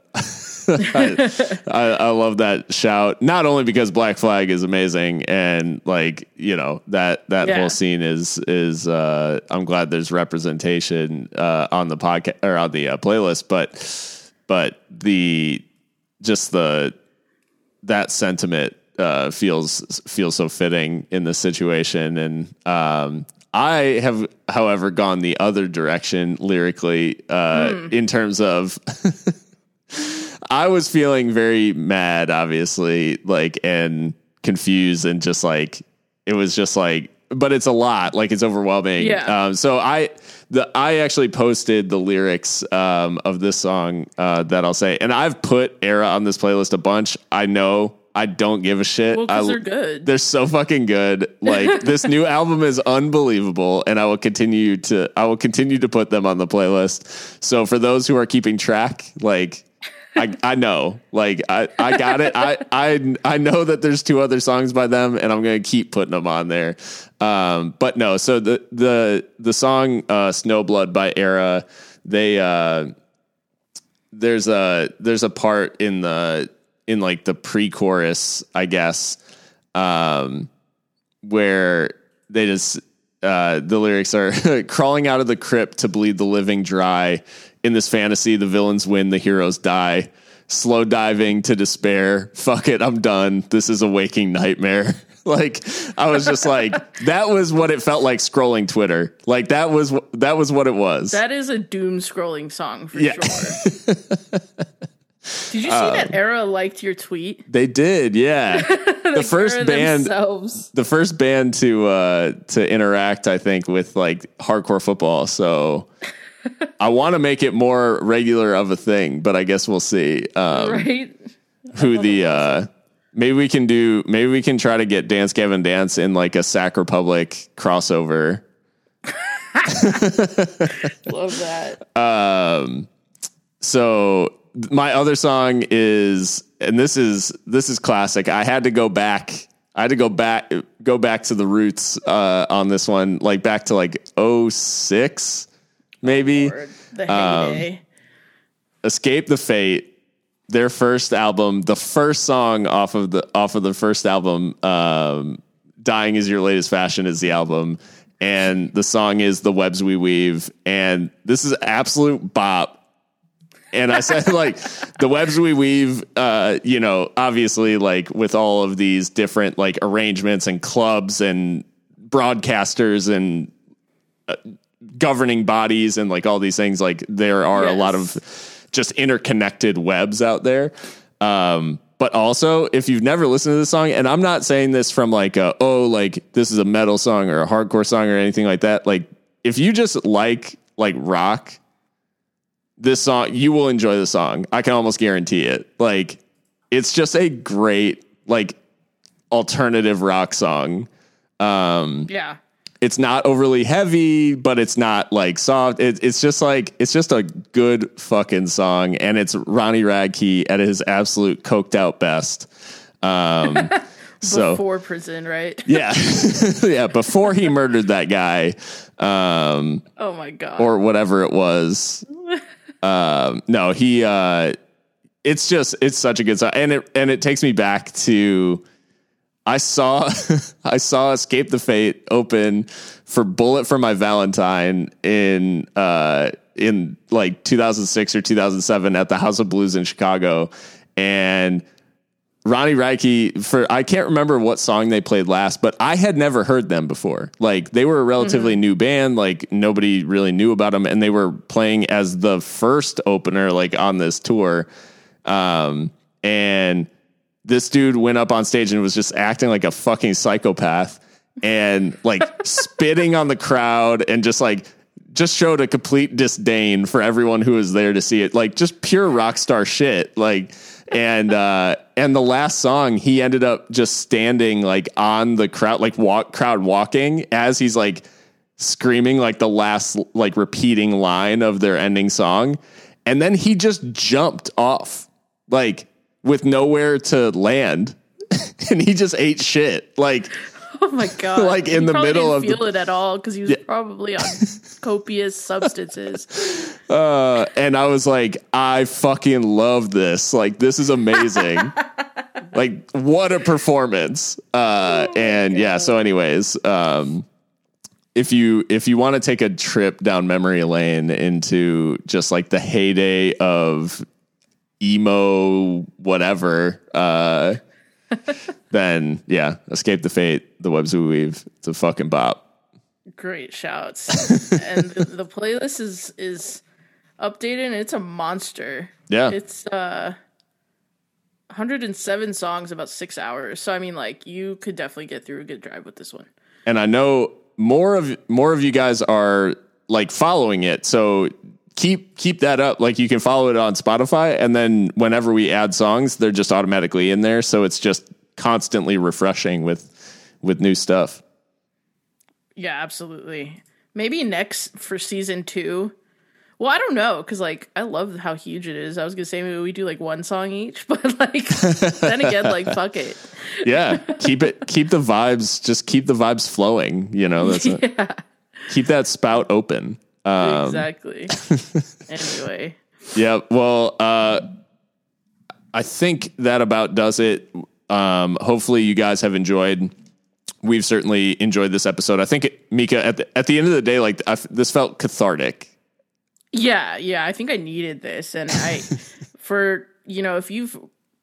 I, I, love that shout. Not only because Black Flag is amazing and like you know that that Yeah. whole scene is is uh, I'm glad there's representation uh, on the podcast or on the uh, playlist, but but the just the that sentiment uh, feels feels so fitting in this situation, and um, I have, however, gone the other direction lyrically uh, in terms of. I was feeling very mad, obviously, like and confused, and just like it was just like, but it's a lot, like it's overwhelming. Yeah. Um, so I, the I actually posted the lyrics um, of this song uh, that I'll say, and I've put Erra on this playlist a bunch. I know I don't give a shit. well I- they're good they're so fucking good. Like this new album is unbelievable, and I will continue to I will continue to put them on the playlist. So for those who are keeping track, like I I know, like I I got it. I I I know that there's two other songs by them, and I'm gonna keep putting them on there. Um, but no, so the the the song uh, "Snowblood" by Erra, they uh there's a there's a part in the in like the pre-chorus, I guess, um, where they just uh, the lyrics are crawling out of the crypt to bleed the living dry. In this fantasy, the villains win, the heroes die. Slow diving to despair. Fuck it, I'm done. This is a waking nightmare. like I was just like that was what it felt like scrolling Twitter. Like that was that was what it was. that is a doom scrolling song for Yeah. sure did you see that Erra liked your tweet they did, yeah. the first band themselves. the first band to uh to interact i think with like hardcore football so i want to make it more regular of a thing but i guess we'll see um right? who the uh maybe we can do maybe we can try to get dance gavin dance in like a sac republic crossover. Love that. So my other song is and this is this is classic. I had to go back i had to go back go back to the roots uh on this one like back to like 06 maybe Or the Um, escape the fate their first album the first song off of the off of the first album um dying is your latest fashion is the album. And the song is the webs we weave. And this is absolute bop. And I said like the webs we weave, uh, you know, obviously like with all of these different like arrangements and clubs and broadcasters and uh, governing bodies and like all these things, like there are a lot of just interconnected webs out there. Um, but also, if you've never listened to this song, and I'm not saying this from like a, oh, like this is a metal song or a hardcore song or anything like that. Like if you just like like rock, this song you will enjoy the song. I can almost guarantee it. Like it's just a great like alternative rock song. Um, yeah It's not overly heavy, but it's not like soft. It, it's just like it's just a good fucking song, and it's Ronnie Radke at his absolute coked out best. Um, so before prison right yeah, yeah, before he murdered that guy, um, oh my god or whatever it was. um, no, he. Uh, it's just it's such a good song, and it and it takes me back to. I saw I saw Escape the Fate open for Bullet for My Valentine in uh in like 2006 or 2007 at the House of Blues in Chicago and Ronnie Radke for I can't remember what song they played last, but I had never heard them before. Like they were a relatively new band, like nobody really knew about them, and they were playing as the first opener, like on this tour. Um, and this dude went up on stage and was just acting like a fucking psychopath and like spitting on the crowd and just like just showed a complete disdain for everyone who was there to see it. Like just pure rock star shit. Like and uh and the last song he ended up just standing like on the crowd like walk crowd walking as he's like screaming like the last like repeating line of their ending song and then he just jumped off like with nowhere to land. And he just ate shit like Oh my god! Like in He the middle didn't of the- feel it at all because he was probably on copious substances. uh and i was like i fucking love this. Like this is amazing. Like what a performance. Uh and yeah so anyways um if you if you want to take a trip down memory lane into just like the heyday of emo whatever uh then yeah escape the fate the webs we weave it's a fucking bop Great shouts, and the, the playlist is is updated. and It's a monster. yeah It's uh 107 songs, about six hours. So I mean, like you could definitely get through a good drive with this one. and I know more of more of you guys are like following it. So keep keep that up. Like you can follow it on Spotify, and then whenever we add songs, they're just automatically in there. So it's just constantly refreshing with with new stuff. Yeah, absolutely. Maybe next for season two. Well, I don't know because like I love how huge it is. I was gonna say maybe we do like one song each, but like then again, like fuck it. Yeah, keep it keep the vibes. Just keep the vibes flowing. You know, that's it. Yeah, keep that spout open. Um, exactly. anyway, Yeah. Well, uh, I think that about does it. Um, hopefully, you guys have enjoyed. We've certainly enjoyed this episode. I think it, Mika at the, at the end of the day, like I f this felt cathartic. yeah, yeah. I think I needed this, and I for you know if you've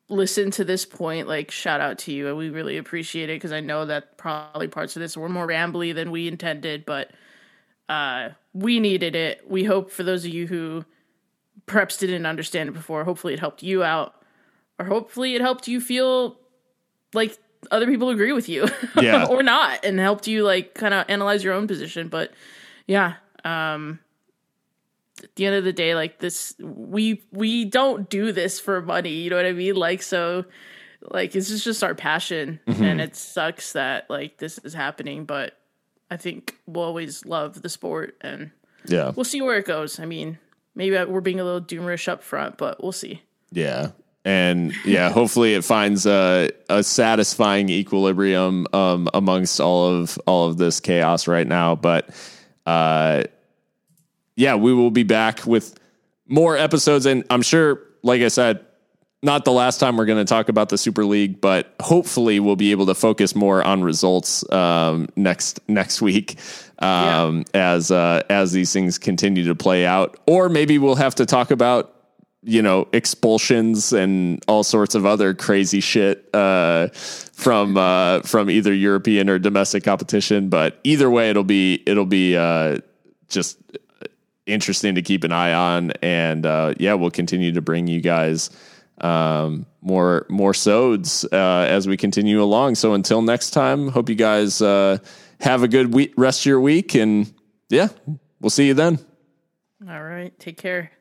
listened to this point, like shout out to you, and we really appreciate it because I know that probably parts of this were more rambly than we intended, but uh, we needed it. We hope for those of you who perhaps didn't understand it before, hopefully it helped you out, or hopefully it helped you feel like other people agree with you, Yeah. or not, and helped you like kind of analyze your own position. But yeah, um, at the end of the day, like this, we we don't do this for money. You know what I mean? Like so. Like this is just our passion, and it sucks that like this is happening. But I think we'll always love the sport, and Yeah. we'll see where it goes. I mean, maybe we're being a little doomerish up front, but we'll see. Yeah. And yeah, hopefully it finds a, a satisfying equilibrium um, amongst all of all of this chaos right now. But uh, yeah, we will be back with more episodes, and I'm sure, like I said, not the last time we're going to talk about the Super League, but hopefully we'll be able to focus more on results um, next next week um, as uh, as these things continue to play out, or maybe we'll have to talk about you know expulsions and all sorts of other crazy shit uh, from uh, from either European or domestic competition. But either way, it'll be it'll be uh, just interesting to keep an eye on, and uh, yeah, we'll continue to bring you guys um, more more sods uh, as we continue along. So until next time, hope you guys uh, have a good week, rest of your week, and yeah, we'll see you then. All right. Take care.